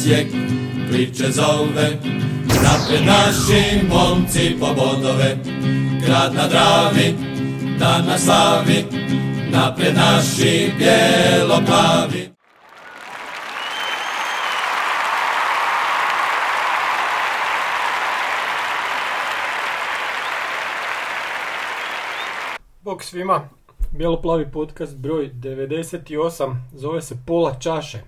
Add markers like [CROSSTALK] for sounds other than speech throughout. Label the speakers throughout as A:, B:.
A: Osijek priče zove. Napred naši momci po bodove, grad na Dravi, dan na slavi. Napred naši bijelo-plavi.
B: Bog svima, Bijelo-plavi podcast broj 98, zove se Pola čaše.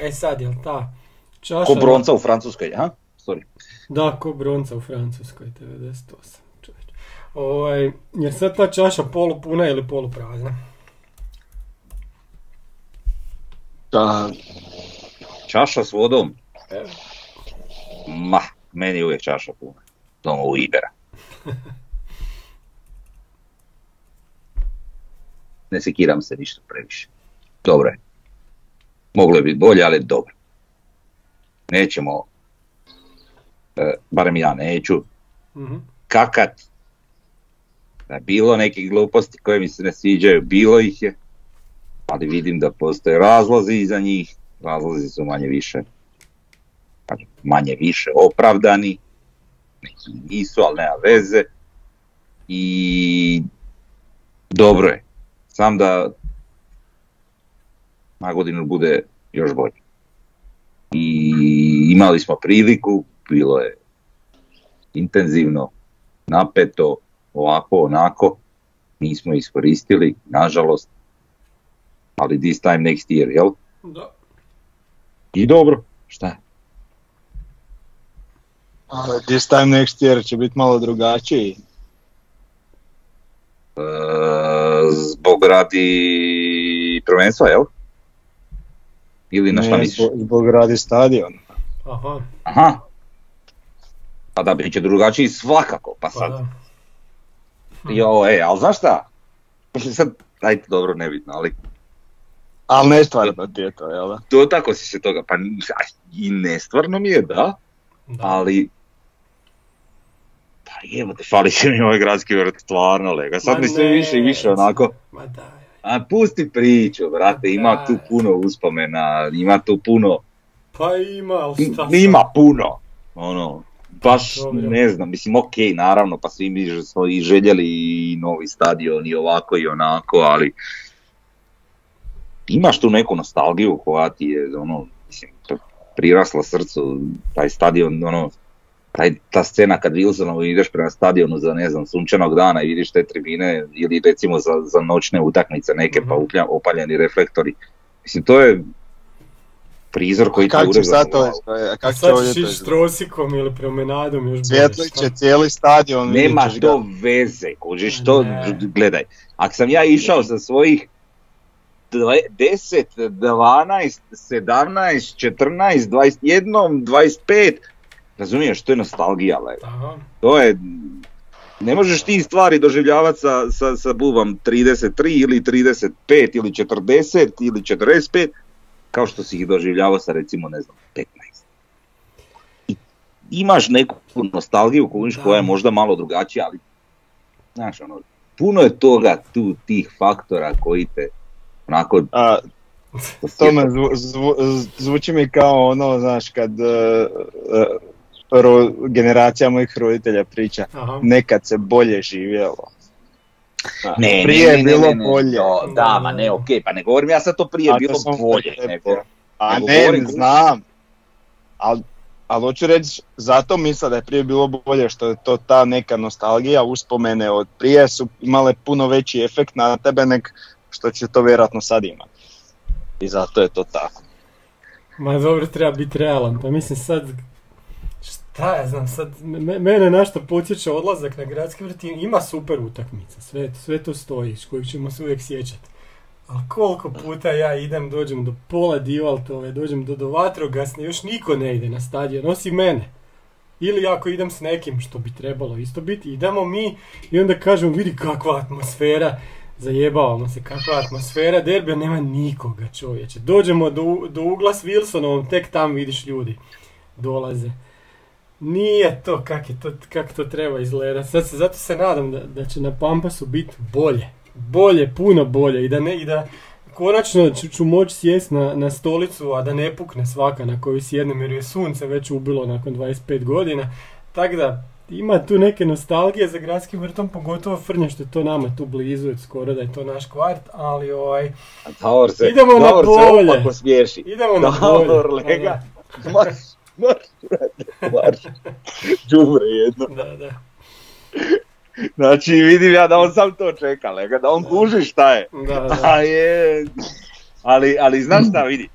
B: E sad, jel ta čaša...
C: Ko bronca u Francuskoj, ha? Sorry.
B: Da, ko bronca u Francuskoj, 98. Čovječ. Ovaj, jer sad ta čaša polupuna ili poluprazna?
D: Da,
C: Čaša s vodom?
B: Evo.
C: Ma, meni je uvijek čaša puna. Doma u Ibera. [LAUGHS] ne sekiram se ništa previše. Dobro je. Moglo je biti bolje, ali dobro. Nećemo, e, barem ja neću,
B: Mhm.
C: kakat. Da bilo nekih gluposti koje mi se ne sviđaju, bilo ih je. Ali vidim da postoje razlozi iza njih. Razlozi su manje više manje više opravdani. Neki nisu, ali nema veze. I dobro je. Sam da na godinu bude još bolje. I imali smo priliku, bilo je intenzivno, napeto, ovako, onako, nismo iskoristili, nažalost, ali this time next year, jel?
B: Da.
C: I dobro, šta je?
D: this time next year će biti malo drugačiji.
C: E, zbog radi prvenstva, jel? Ili na šta
D: Ne,
C: misliš?
D: zbog, zbog radi stadion.
B: Aha,
C: Aha. Pa da, bit će drugačiji svakako, pa
B: pa
C: sad,
B: da.
C: jo, e, ali znaš šta? Sad, ajde, dobro, nebitno, ali
D: Ali ne stvarno ti je to, jel da?
C: to tako si se toga, pa i nestvarno mi je, da,
B: da.
C: ali pa jebote, fali će mi ovaj gradski vrt, stvarno lega, sad mi sve više i više onako,
B: Ma da.
C: A pusti priču, brate, ima
B: Da.
C: tu puno uspomena, ima tu puno,
B: Pa ima, ali šta
C: ima puno, ono, baš ne znam, mislim ok, naravno, pa svi mi smo i željeli i novi stadion i ovako i onako, ali imaš tu neku nostalgiju koja ti je, ono, mislim, pr- prirasla srcu, taj stadion, ono, taj, ta scena kad Wilsonovo ideš prema stadionu za, ne znam, sunčanog dana i vidiš te tribine, ili recimo za, za noćne utakmice neke, pa
B: Mhm.
C: uplja- opaljeni reflektori, mislim, to je prizor koji ti
D: Kako će
C: urezan
D: sad to?
B: A
D: će
B: sad ćeš
D: to
B: ići s trosikom ili promenadom još šta?
D: će cijeli stadion.
C: Nema to veze, kužiš to,
B: Ne.
C: gledaj, ako sam ja išao sa svojih dve- 10, 12, 17, 14, 21, 25, razumiješ, to je nostalgija, le.
B: Aha.
C: to je, ne možeš ti stvari doživljavati sa, sa, sa bubom 33 ili 35 ili 40 ili 45, kao što si ih doživljavao sa recimo, ne znam, 15. I imaš neku nostalgiju koja je možda malo drugačija, ali znaš ono, puno je toga tu, tih faktora koji te onako
D: A, to me zvu, zvu- zvuči mi kao ono, znaš, kad e, ro- generacija mojih roditelja priča,
B: Aha.
D: nekad se bolje živjelo. A,
C: Ne,
D: prije
C: ne,
D: je
C: ne,
D: bilo
C: ne, ne,
D: bolje.
C: to- da, ma ne, okej, pa ne govorim ja sad to prije
D: A,
C: bilo bolje, nego.
D: A
C: nego
D: ne,
C: govorim-
D: znam. Ali ali hoću reći, zato misle da je prije bilo bolje što je to ta neka nostalgija, uspomene od prije su imale puno veći efekt na tebe nek što će to vjerojatno sad imati. I zato je to tako.
B: Ma dobro, treba biti realan, pa mislim sad, šta ja znam, sad, me- mene nešto podsjeća odlazak na gradski vrt, ima super utakmica, sve, sve to stoji, kojih ćemo se uvijek sjećati. Ali koliko puta ja idem, dođem do pola Divaltove, dođem do, do vatrogasne, još niko ne ide na stadion, osim mene. Ili ako idem s nekim, što bi trebalo isto biti, idemo mi i onda kažemo, vidi kakva atmosfera, zajebavamo se, kakva atmosfera, derbija nema nikoga čovječe. Dođemo do, do ugla s Wilsonovom, tek tam vidiš ljudi, dolaze. Nije to kak, je to, kak to treba izgledati. Sad se, zato se nadam da, da će na Pampasu biti bolje. Bolje, puno bolje. I da, ne, i da konačno ću, ću moći sjest na, na stolicu, a da ne pukne svaka na koju sjednem jer je sunce već ubilo nakon 25 godina. Tako da, ima tu neke nostalgije za gradskim vrtom, pogotovo Frnje što je to nama tu blizu, skoro da je to naš kvart, ali ovaj,
C: se,
B: Idemo na
C: se
B: bolje.
C: opako smiješi.
B: idemo na bolje.
C: lega. Marš, brate, marš. Đubre jedno.
B: Da, da.
C: Znači vidim ja da on sam to čeka, lega, da on kuži šta je.
B: Da, da.
C: A je. Ali, ali znaš šta vidi?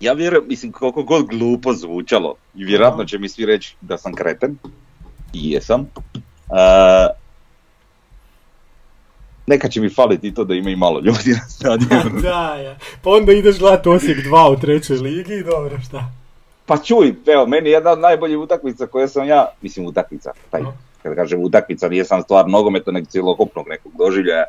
C: Ja vjerujem, mislim koliko god glupo zvučalo i vjerojatno će mi svi reći da sam kreten. I jesam. E, neka će mi faliti i to da ima i malo ljudi na stadionu. [LAUGHS]
B: da, ja. Pa onda ideš gledat Osijek 2 u trećoj ligi i dobro, šta?
C: Pa čuj, evo, meni je jedna od najboljih utakmica koje sam ja, mislim utakmica, taj, kad kažem utakmica, nije sam stvar nogometa, nego cjelokupnog nekog doživljaja,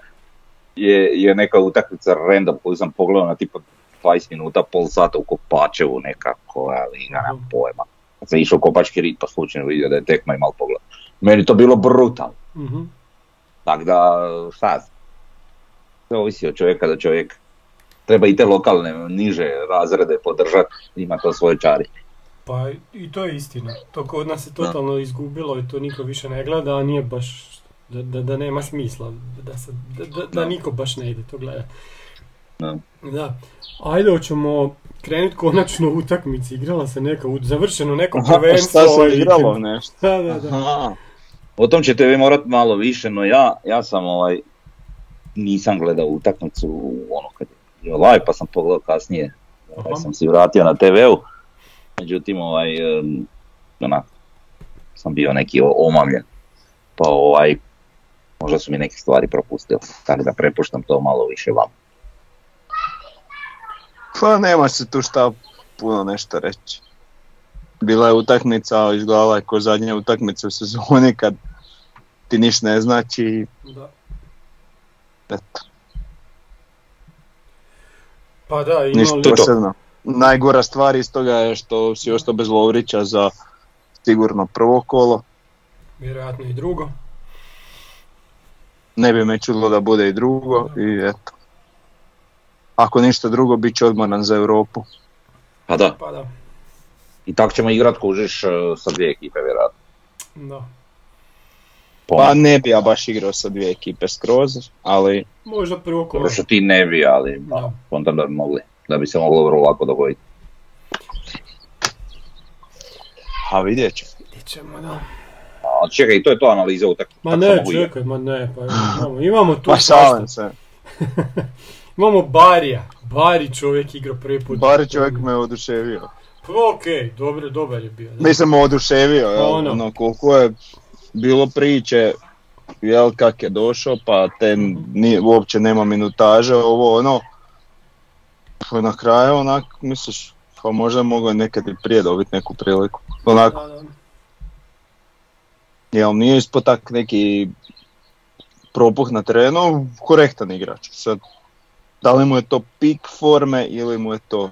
C: je, je neka utakmica random koju sam pogledao na tipa 20 minuta, pol sata u Kopačevu nekako, ali ja nemam pojma. Kad sam išao u Kopački rit, pa slučajno vidio da je tekma i malo pogledao. Meni to bilo brutalno.
B: Mhm.
C: Tako da, šta znam. Sve ovisi od čovjeka da čovjek treba i te lokalne, niže razrede podržati, ima to svoje čari.
B: Pa i to je istina. To kod nas je totalno izgubilo i to niko više ne gleda, a nije baš, da, da, da nema smisla, da, se, da, da, da
C: Da.
B: niko baš ne ide to gleda.
C: Da.
B: Da. Ajde, hoćemo krenuti konačno u utakmici. Igrala se neka, u- završeno neko
D: Aha,
B: prvenstvo.
D: šta se
B: ovaj
D: igralo nešto?
B: Da, da, da.
C: Aha. O tom ćete vi morat malo više, no ja, ja sam ovaj, nisam gledao utakmicu ono kad je live, pa sam pogledao kasnije, sam si vratio na TV-u, međutim ovaj, em, onak, sam bio neki o- omamljen, pa ovaj, možda su mi neke stvari propustili, tako da prepuštam to malo više vam.
D: Pa nema se tu šta puno nešto reći. Bila je utakmica, izgledala je ko zadnja utakmica u sezoni kad ti niš ne znači
B: da.
D: eto,
B: Pa da,
D: ništa
B: imali...
C: to.
D: posebno. Najgora stvar iz toga je što si ostao bez Lovrića za sigurno prvo kolo.
B: Vjerojatno i drugo.
D: Ne bi me čudilo da bude i drugo i eto. Ako ništa drugo, bit će odmoran za Europu.
C: Pa da,
B: Pa da.
C: i tako ćemo igrat kužiš eh, sa dvije ekipe vjerojatno.
B: Da.
D: Pa ne bi ja baš igrao sa dvije ekipe skroz, ali
B: Možda prvo kolo.
C: Što ti ne bi, ali
B: Da.
C: da. onda da bi mogli, da bi se moglo vrlo lako dogoditi.
D: a vidjet ćemo.
B: Vidjet ćemo, da.
C: A čekaj, to je to analiza utakmice.
B: Ma ne, čekaj, ma ne, pa imamo, imamo tu
D: Pa se. [LAUGHS]
B: Imamo Barija. Bari čovjek igrao prvi put.
D: Bar čovjek me oduševio.
B: Pa okej, dobro, dobar je bio. da.
D: Mislim oduševio, jel,
B: Ono.
D: ono, koliko je bilo priče, jel, kak je došao, pa te ni, uopće nema minutaže, ovo ono. Pa na kraju onak, misliš, pa možda mogu nekad i prije dobiti neku priliku. Onako, jel nije ispod tak neki propuh na terenu, korektan igrač. Sad, da li mu je to pik forme ili mu je to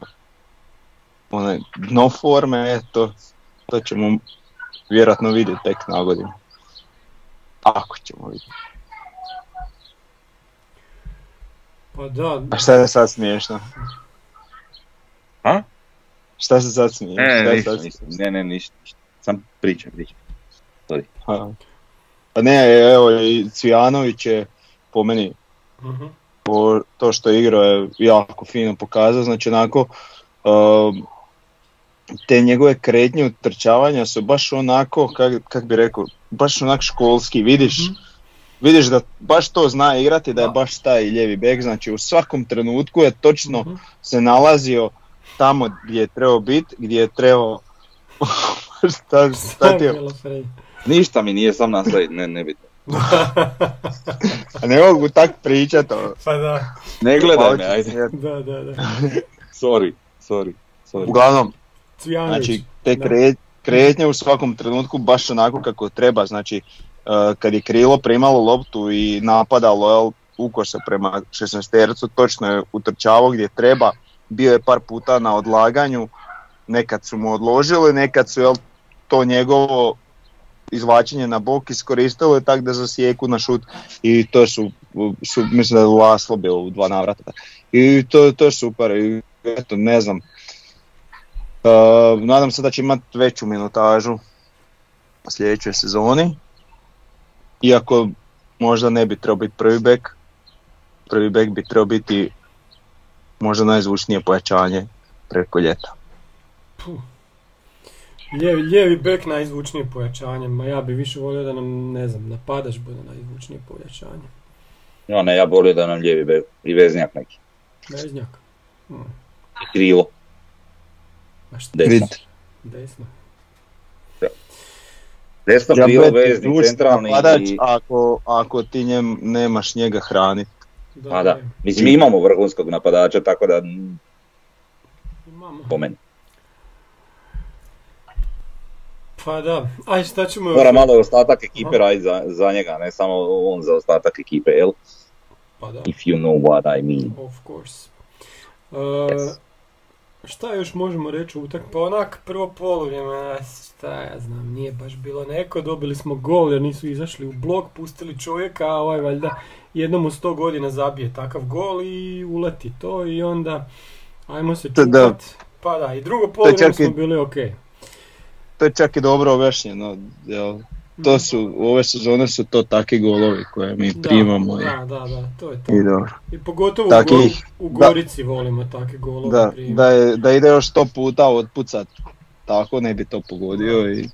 D: onaj dno forme, eto, to ćemo vjerojatno vidjeti tek na godinu. Ako ćemo vidjeti.
B: Pa da,
D: A šta je sad smiješno?
C: A?
D: Šta se sad smiješ?
C: Ne,
D: Šta
C: ne, ništa, ništa, ne, ne, ništa. Sam pričam, pričam.
D: Ha. Pa ne, evo i Cvijanović je po meni
B: mhm,
D: po to što je igrao je jako fino pokazao, znači onako um, te njegove kretnje utrčavanja su baš onako, kak, kak bi rekao, baš onak školski, vidiš,
B: Mhm.
D: Vidiš da baš to zna igrati, da je baš taj lijevi bek, znači u svakom trenutku je točno
B: mhm.
D: se nalazio tamo gdje je trebao biti, gdje je trebao [LAUGHS] šta, šta ti je.
C: Ništa mi nije sam nastaviti, ne, ne bitno. [LAUGHS]
D: ne mogu tak pričat, ono.
B: Pa da,
C: Ne gledaj me, ajde.
B: da, da, da. [LAUGHS]
C: Sorry, sorry, sorry.
D: Uglavnom,
B: Cvijanović.
D: Znači, te kre, kretnje u svakom trenutku baš onako kako treba, znači kad je krilo primalo loptu i napadalo jel, ukosa prema 16 tercu, točno je utrčavao gdje treba, bio je par puta na odlaganju, nekad su mu odložili, nekad su jel, to njegovo izvlačenje na bok iskoristili tako da zasjeku na šut i to su, su mislim da je Laslo bio u dva navrata. I to, to je super i eto, ne znam. Uh, nadam se da će imati veću minutažu sljedećoj sezoni. Iako možda ne bi trebao biti prvi bek. Prvi bek bi trebao biti možda najzvučnije pojačanje preko ljeta.
B: Puh. Lijevi, lijevi bek najzvučnije pojačanje, ma ja bi više volio da nam, ne znam, napadaš bude najzvučnije pojačanje.
C: Ja ne, ja volio da nam lijevi bek i veznjak neki.
B: Veznjak. Mm.
C: I krilo.
B: A šta?
C: Desno.
B: Desno.
C: Desno
D: Ja
C: krilo, vezni, centralni
D: napadač
C: i...
D: ako, ako ti njem nemaš njega hraniti.
B: Da,
C: Pa da, mislim mi imamo vrhunskog napadača, tako da
B: Imamo.
C: po meni.
B: Pa da, aj šta ćemo...
C: Mora malo ostatak ekipe raditi za, za njega, ne samo on za ostatak ekipe, jel?
B: Pa da,
C: If you know what I mean.
B: of course. Uh,
C: Yes.
B: Šta još možemo reći utak? Pa onak prvo polovrijeme, šta ja znam, nije baš bilo neko, dobili smo gol jer nisu izašli u blok, pustili čovjeka, a ovaj valjda jednom u sto godina zabije takav gol i uleti to i onda ajmo se čupat. Pa da, i drugo polovrijeme smo bili okej.
D: To je čak i dobro objašnjeno. Jel? To su, ove sezone su to takvi golovi koje mi
B: Da,
D: primamo. i-
B: Da, da, da, to je to.
D: I dobro.
B: I pogotovo
D: Taki-
B: u, Go- u
D: da.
B: Gorici volimo takve golove
D: Da, da, je, da ide još sto puta otpucat. Tako ne bi to pogodio i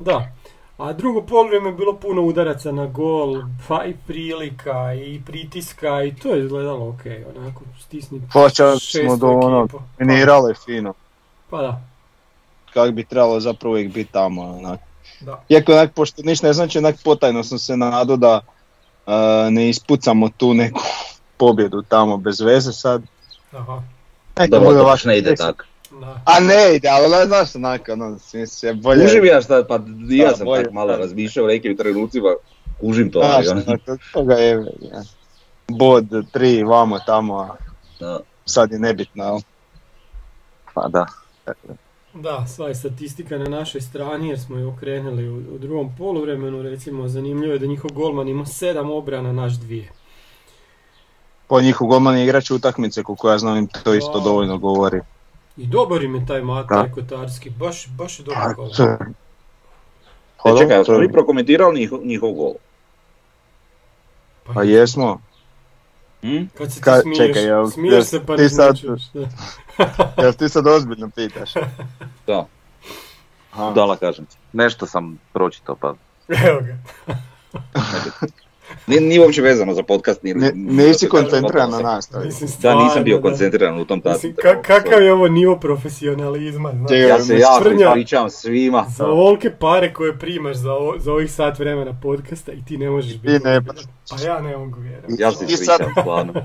B: Da. A drugo polovreme je bilo puno udaraca na gol, pa i prilika i pritiska i to je izgledalo ok, onako stisni
D: počeli
B: šestu
D: smo do ono, minirali fino.
B: Pa da,
D: Kak bi trebalo zapravo uvijek biti tamo. Onak.
B: Da.
D: Iako onak, pošto ništa ne znači, onak potajno sam se nadao da e, ne ispucamo tu neku pobjedu tamo bez veze sad.
B: Aha,
D: Neka
C: Dobro,
D: bude
C: to baš ne ide tako.
B: da.
D: A ne ide, ali ono, znaš onak, ono, se bolje.
C: Kužim ja šta, pa ja
D: Da,
C: sam
D: bolje.
C: tak malo razmišljao u nekim trenucima, kužim to, ali
D: Znaš,
C: ono,
D: toga je, ja. bod, tri, vamo, tamo, a
C: da.
D: sad je nebitno, jel? Pa da.
B: Da, sva je statistika na našoj strani jer smo ju okrenuli u, u drugom poluvremenu, recimo zanimljivo je da njihov golman ima sedam obrana, naš dvije.
D: Po njihov golman je igrač utakmice, koliko ja znam, im to isto dovoljno govori.
B: I dobar im je taj
D: Da.
B: Mataj Kotarski, baš, baš je dobar
D: Pa
C: E, čekaj, smo prokomentirali njihov, njihov gol?
D: Pa jesmo.
C: Hm?
B: Kad se ti
D: Ka-
B: smiješ,
D: čekaj, jel-
B: smiješ
D: jel
B: se pa
D: ti
B: ne
D: sad-. [LAUGHS] Jel ti sad ozbiljno pitaš? [LAUGHS]
C: Da,
D: Aha.
C: dala kažem ti. Nešto sam pročitao pa...
B: Evo ga. [LAUGHS]
C: Nije, nije uopće vezano za podcast. Nije,
D: Ne, nisi koncentriran na nastavi.
C: Da, nisam bio
B: da.
C: koncentriran u tom tatu.
B: Mislim, ka- kakav je ovo nivo profesionalizma?
D: Čekaj,
C: Ja se jako ispričavam svima.
B: Za ovolike pare koje primaš za, o- za ovih sat vremena podcasta i ti ne možeš biti
D: ne.
B: Pa ja ne mogu vjerovati.
C: Ja se ispričavam, stvarno. [LAUGHS]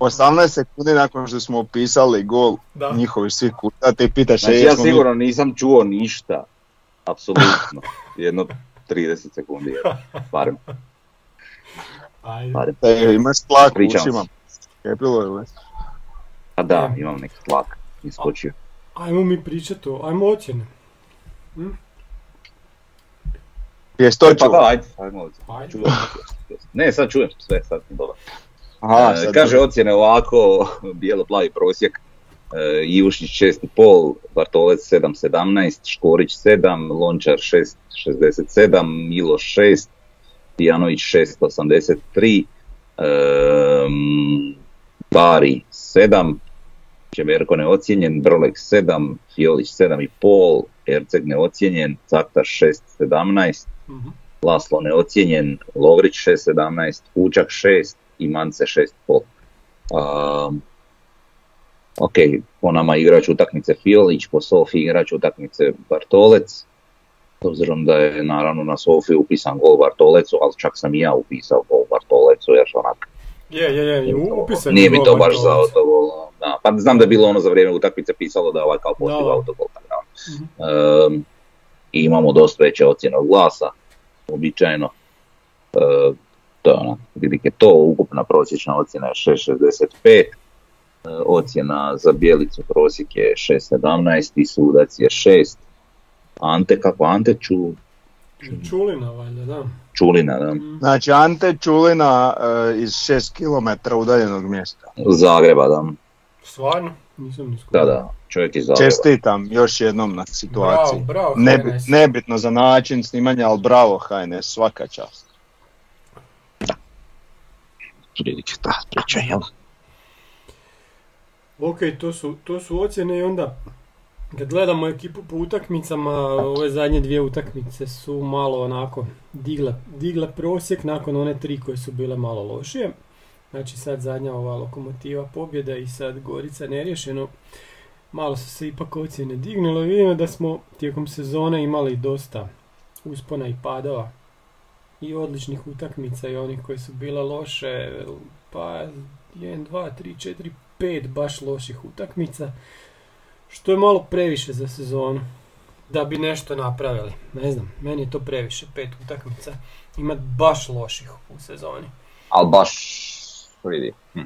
D: 18 sekundi nakon što smo opisali gol
B: Da.
D: njihovi svi kuta, te pitaš
C: Znači ja sigurno nisam čuo ništa. Apsolutno. [LAUGHS] Jedno 30 sekundi. je, Barem.
B: Ajde.
D: E, imaš tlak u ušima. Je bilo ili?
C: Pa da, imam neki tlak. Iskočio.
B: Ajmo mi pričati o, ajmo ocjene. Hm?
D: Jesi to
C: Pa
D: čuo?
C: da, ajde. ajmo.
B: Ajde.
C: Ne, sad čujem sve, sad sam dobar.
D: Aha,
C: E,
D: sad
C: kaže
D: čuo.
C: ocjene ovako, [LAUGHS] bijelo-plavi prosjek, e, Ivušić 6,5, Bartolec 7,17, Škorić 7, Lončar 6,67, Milo 6, Tijanović 6,83, um, Bari 7, Čemerko neocijenjen, Brlek 7, Fiolić 7,5, Erceg neocijenjen, Caktar 6,17,
B: Mhm.
C: Laslo neocijenjen, Lovrić 6.17, Kučak 6 i Mance 6.5. Um, ok, po nama igrač utakmice Fiolić, po Sofi igrač utakmice Bartolec. Obzirom da je naravno na Sofi upisan gol Bartolecu, ali čak sam i ja upisao gol Bartolecu jer onak
B: Je, je, je, u- upisan
C: nije
B: je
C: mi to baš za autogol. Da, pa znam da je bilo ono za vrijeme utakmice pisalo da je ovaj kao postigao
B: Da.
C: autogol.
B: Mhm.
C: Um, i imamo dosta veće ocjene od glasa, uobičajeno. Uh, to je ono, to, ukupna prosječna ocjena je 6.65, uh, ocjena za bijelicu prosjek je 6.17 i sudac je 6. Ante, kako Ante ču?
B: Čulina valjda, da.
C: Čulina, da.
B: Mm.
D: Znači Ante Čulina e, iz 6 km udaljenog mjesta.
C: Zagreba, da.
B: Stvarno? Nisam ni
C: Da, da, čovjek iz Zagreba.
D: Čestitam još jednom na situaciji.
B: Bravo, bravo,
D: Nebi-
B: HNS.
D: nebitno za način snimanja, ali bravo HNS, svaka čast.
C: Prilike ta priča, jel?
B: Ok, to su, to su ocjene i onda kad gledamo ekipu po utakmicama, ove zadnje dvije utakmice su malo onako digle, digle prosjek nakon one tri koje su bile malo lošije. Znači sad zadnja ova lokomotiva pobjeda i sad Gorica neriješeno. Malo su se ipak ocjene dignule. Vidimo da smo tijekom sezone imali dosta uspona i padova i odličnih utakmica i onih koje su bile loše. Pa 1, 2, 3, 4, 5 baš loših utakmica. Što je malo previše za sezonu. Da bi nešto napravili. Ne znam, meni je to previše. Pet utakmica. Imat baš loših u sezoni.
C: Ali baš, vidi. Hm.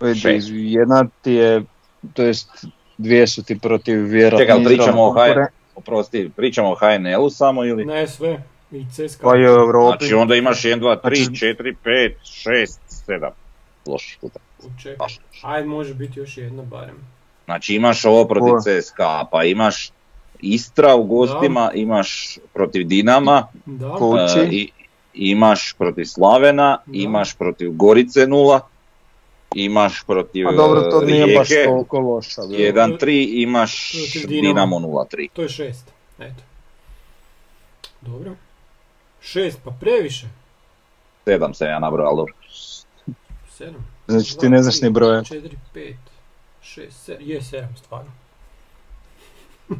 D: Vidi, jedna ti je, to jest dvije su ti protiv vjerojatno
C: Čekaj, ali pričamo o HN, oprosti, pričamo o HNL-u samo ili?
B: Ne sve. I CSKA.
D: Pa u Europi.
C: Znači onda imaš 1, 2, 3,
D: Znači-
C: 4, 5, 6, 7 loših utakmica.
B: Čekaj.
C: Baš.
B: Ajde, može biti još jedna barem.
C: Znači imaš ovo protiv? CSKA, pa imaš Istra u gostima, imaš protiv Dinama,
B: Da,
C: e, i, imaš protiv Slavena,
B: Da.
C: imaš protiv Gorice 0, imaš protiv
D: A dobro, to
C: e,
D: nije baš
C: Rijeke
D: toliko loša. bilo.
C: 1-3, imaš. Dinamo 0-3.
B: to je šest. Eto. Dobro. Šest, pa previše.
C: 7 se ja nabrojao, ali dobro.
B: Sedam.
D: Znači ti ne znaš ni broje.
B: Četiri, pet, šest, sedam. Je sedam, stvarno. [LAUGHS]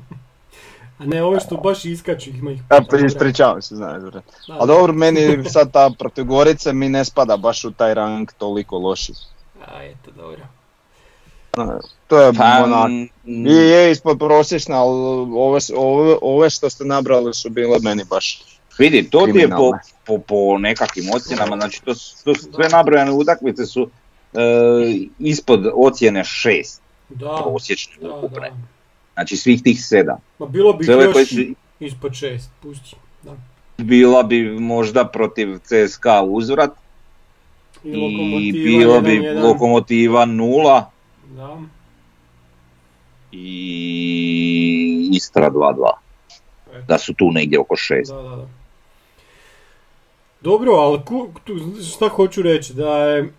B: A ne, ove što baš iskaču, ima ih
D: Ja pri- ispričavam se, znaš. A dobro, meni sad ta protiv Gorice mi ne spada baš u taj rang toliko loši.
B: A, eto, dobro.
D: To je
C: Pa,
D: onak, i je ispod prosječna, ali ove, ove, ove što ste nabrali su bile meni baš.
C: Vidi, to ti je po, po, po nekakvim ocjenama, znači to, su- to sve nabrojane utakmice su e, ispod ocjene 6
B: Da,
C: prosječne
B: da,
C: ukupne.
B: da.
C: Znači svih tih 7.
B: Ma bilo bi još
C: koje su
B: ispod šest, pusti. Da.
C: bila bi možda protiv CSKA uzvrat
B: I,
C: i
B: lokomotiva
C: bilo bi
B: 1-1.
C: lokomotiva 0
B: Da.
C: i Istra 2-2.
B: Eto.
C: Da su tu negdje oko 6.
B: Da, da, da. Dobro, ali šta hoću reći, da je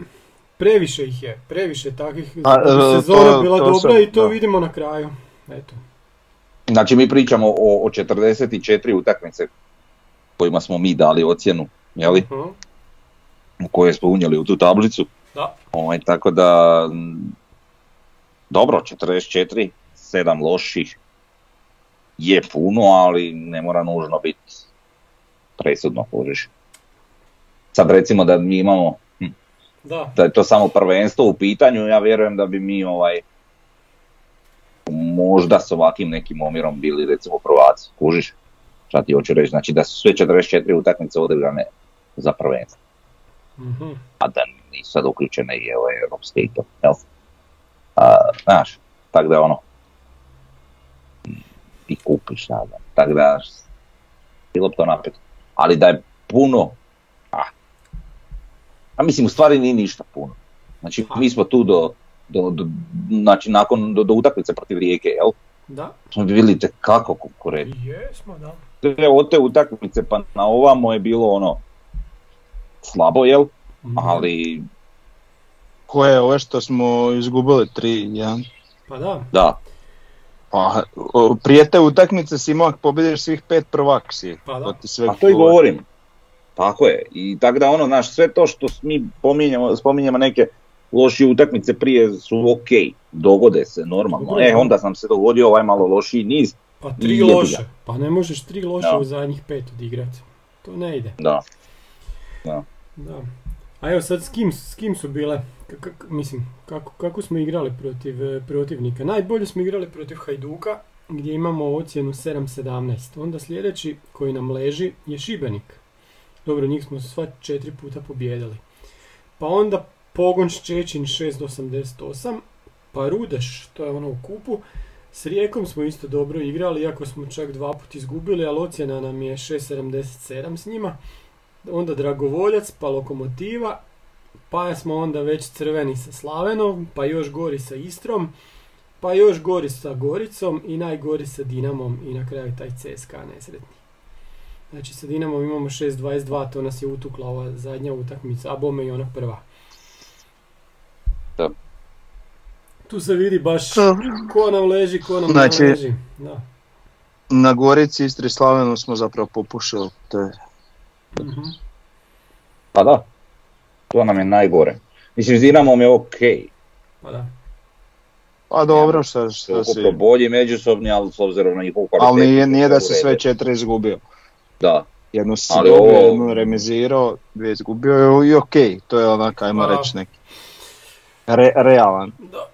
B: previše ih je, previše takvih,
D: A, e,
B: sezona
D: to-
B: bila
D: to
B: dobra
D: sam-
B: i to
D: da.
B: vidimo na kraju. Eto.
C: Znači mi pričamo o, o 44 utakmice kojima smo mi dali ocjenu, jeli,
B: Mhm.
C: u koje smo unijeli u tu tablicu.
B: Da.
C: Ovaj, tako da, dobro, 44, 7 loših je puno, ali ne mora nužno biti presudno, kužiš. Sad recimo da mi imamo,
B: Da,
C: da je to samo prvenstvo u pitanju, ja vjerujem da bi mi ovaj možda s ovakvim nekim omjerom bili recimo prvaci, kužiš? Šta ti hoću reći, znači da su sve 44 utakmice odigrane za prvenstvo,
B: mhm.
C: a da nisu sad uključene i ove europske i to, jel? A, znaš, tako da ono, i kupiš, znam, tako da, bilo bi to napet. Ali da je puno, a mislim u stvari nije ništa puno. Znači mi smo tu do, do, do znači nakon, do, do utakmice protiv Rijeke, jel?
B: da,
C: Smo vidjeli kako konkurent.
B: jesmo, da.
C: Te, od te utakmice pa na ovamo je bilo ono slabo, jel?
B: Mhm.
C: Ali
D: Koje ove što smo izgubili 3-1?
B: Pa da,
C: da,
D: Pa, prije te utakmice si imao ako pobjediš svih pet prvak si.
B: Pa da.
D: To ti sve
C: pa to i
D: govori.
C: govorim. Tako je. I tako da ono, znaš, sve to što mi pominjemo, spominjemo neke lošije utakmice prije su ok, dogode se normalno. E,
B: da.
C: onda nam se dogodio ovaj malo lošiji niz.
B: pa tri loše. Pa ne možeš tri loše
C: Da.
B: u zadnjih pet odigrati. To ne ide.
C: Da.
B: Da. A evo sad s kim, s kim su bile, k- k- mislim, kako, kako smo igrali protiv e, protivnika? Najbolje smo igrali protiv Hajduka gdje imamo ocjenu 7-17. Onda sljedeći koji nam leži je Šibenik. Dobro, njih smo sva četiri puta pobjedili. Pa onda Pogon Ščećin 6-88, pa Rudeš, to je ono u kupu, S Rijekom smo isto dobro igrali, iako smo čak dva put izgubili, ali ocjena nam je 6.77 s njima. Onda Dragovoljac, pa Lokomotiva, pa smo onda već crveni sa Slavenom, pa još gori sa Istrom, pa još gori sa Goricom i najgori sa Dinamom i na kraju taj CSKA nesretni. Znači sa Dinamom imamo 6.22, to nas je utukla ova zadnja utakmica, a bome i ona prva.
C: Da.
B: Tu se vidi baš ko nam leži, ko nam
D: Znači-
B: leži. Da.
D: Na Gorici, Istri i Slavenu smo zapravo popušili. To je
B: Mhm.
C: Pa da, to nam je najgore. Mislim, s Dinamom je okej.
B: Pa da.
D: Pa dobro, šta, šta si...
C: Bolji međusobni, ali s obzirom na njihovu kvalitetu.
D: Ali nije, nije da se sve četiri izgubio.
C: Da,
D: Jednu si
C: Ali
D: dobio,
C: ovo-
D: jednu remizirao, dvije izgubio i okej, to je onak, ajmo
B: Pa.
D: reći neki. Re, realan.
B: Da.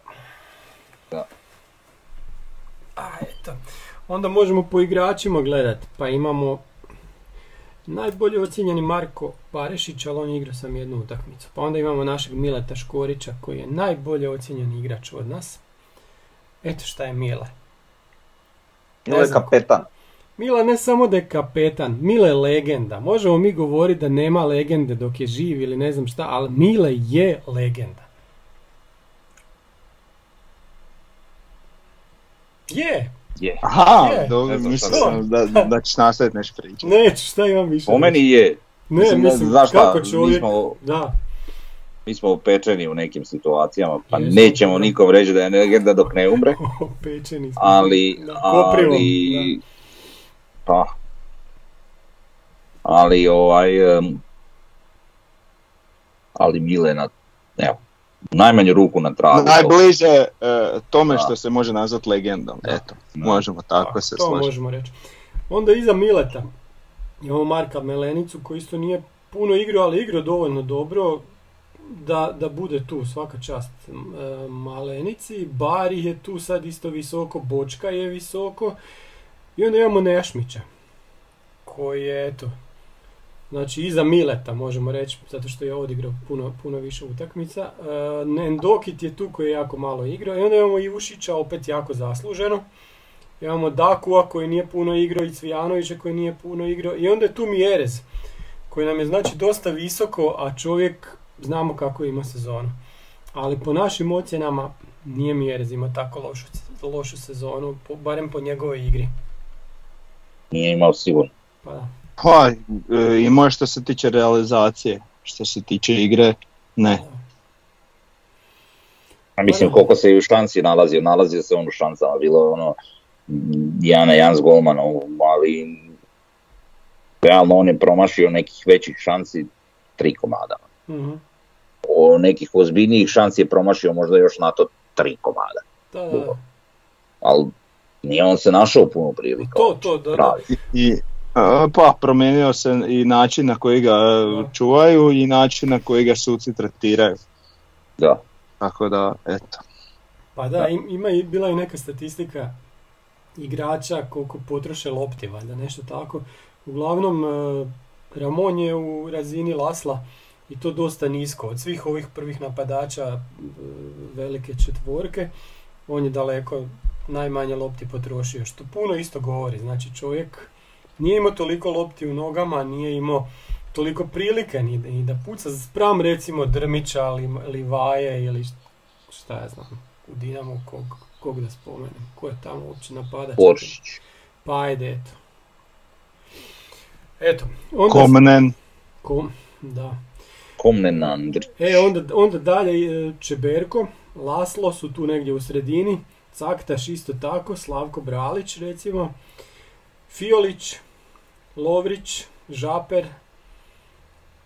C: Da.
B: A, eto. Onda možemo po igračima gledat. Pa imamo najbolje ocijenjeni Marko Parešić, ali on je igrao sam jednu utakmicu. Pa onda imamo našeg Mileta Škorića koji je najbolje ocijenjeni igrač od nas. Eto šta je Mile.
C: Mile je
B: znam. Mila ne samo da je kapetan, Mile je legenda. Možemo mi govoriti da nema legende dok je živ ili ne znam šta, ali Mile je legenda. Je,
C: Je.
D: Aha,
B: Je.
D: dobro, mislio
B: šta
D: sam da, da ćeš nastaviti nešto pričati.
B: neću, šta imam više.
C: Po meni je.
B: ne,
C: mislim,
B: mislim,
C: znaš
B: kako
C: mi
B: čovjek,
C: smo-
B: da,
C: Mi smo upečeni u nekim situacijama, pa nećemo
B: da.
C: nikom reći da je legenda dok ne umre, [LAUGHS]
B: pečeni smo.
C: ali,
B: Da,
C: ali, pa, ali ovaj, em, ali Milena, evo, u najmanju ruku na tragu.
D: Najbliže e, tome
C: Da.
D: što se može nazvati legendom,
B: Da.
D: eto,
C: Da.
D: možemo tako
B: Da,
D: se
B: to
D: složiti.
B: možemo reći. Onda iza Mileta imamo Marka Melenicu koji isto nije puno igrao, ali igrao dovoljno dobro da, da bude tu svaka čast e, Malenici. Bari je tu sad isto visoko, Bočka je visoko i onda imamo Nešmića koji je eto Znači iza Mileta možemo reći, zato što je odigrao puno, puno više utakmica. E, Nendokit je tu koji je jako malo igrao i onda imamo Ivušića opet jako zasluženo. Imamo Dakua koji nije puno igrao i Cvijanovića koji nije puno igrao i onda je tu Mjerez koji nam je znači dosta visoko, a čovjek znamo kako ima sezonu. Ali po našim ocjenama nije Mjerez imao tako lošu, lošu sezonu, barem po njegovoj igri.
C: Nije imao sigurno.
B: Pa.
D: Pa, e, imao je što se tiče realizacije, što se tiče igre, ne.
C: A mislim koliko se i u šanci nalazio, nalazio se on u šancama, bilo je ono jedan na jedan s golmanom, ali realno on je promašio nekih većih šanci tri komada.
B: Mhm.
C: O nekih ozbiljnijih šanci je promašio možda još na to tri komada.
B: Da, da, da.
C: Ali nije on se našao puno prilika.
B: To, to, da, da.
D: I, pa, promijenio se i način na koji ga e,
B: Da.
D: čuvaju i način na koji ga suci tretiraju.
C: Da.
D: Tako da, eto.
B: Pa da, im- ima i, bila i neka statistika igrača koliko potroše lopti, valjda nešto tako. Uglavnom, e, Ramon je u razini Lasla i to dosta nisko. Od svih ovih prvih napadača e, velike četvorke, on je daleko najmanje lopti potrošio, što puno isto govori. Znači čovjek nije imao toliko lopti u nogama, nije imao toliko prilike ni, ni da puca spram recimo Drmića ili, ili Vaje ili šta ja znam, u Dinamu kog, kog da spomenem, ko je tamo uopće napadač.
C: Oršić.
B: Pa ajde, eto. Eto, onda...
D: Komnen,
B: Kom, da.
C: Komnen Andrić.
B: E, onda, onda dalje e, Čeberko, Laslo su tu negdje u sredini, Caktaš isto tako, Slavko Bralić recimo, Fiolić, Lovrić, Žaper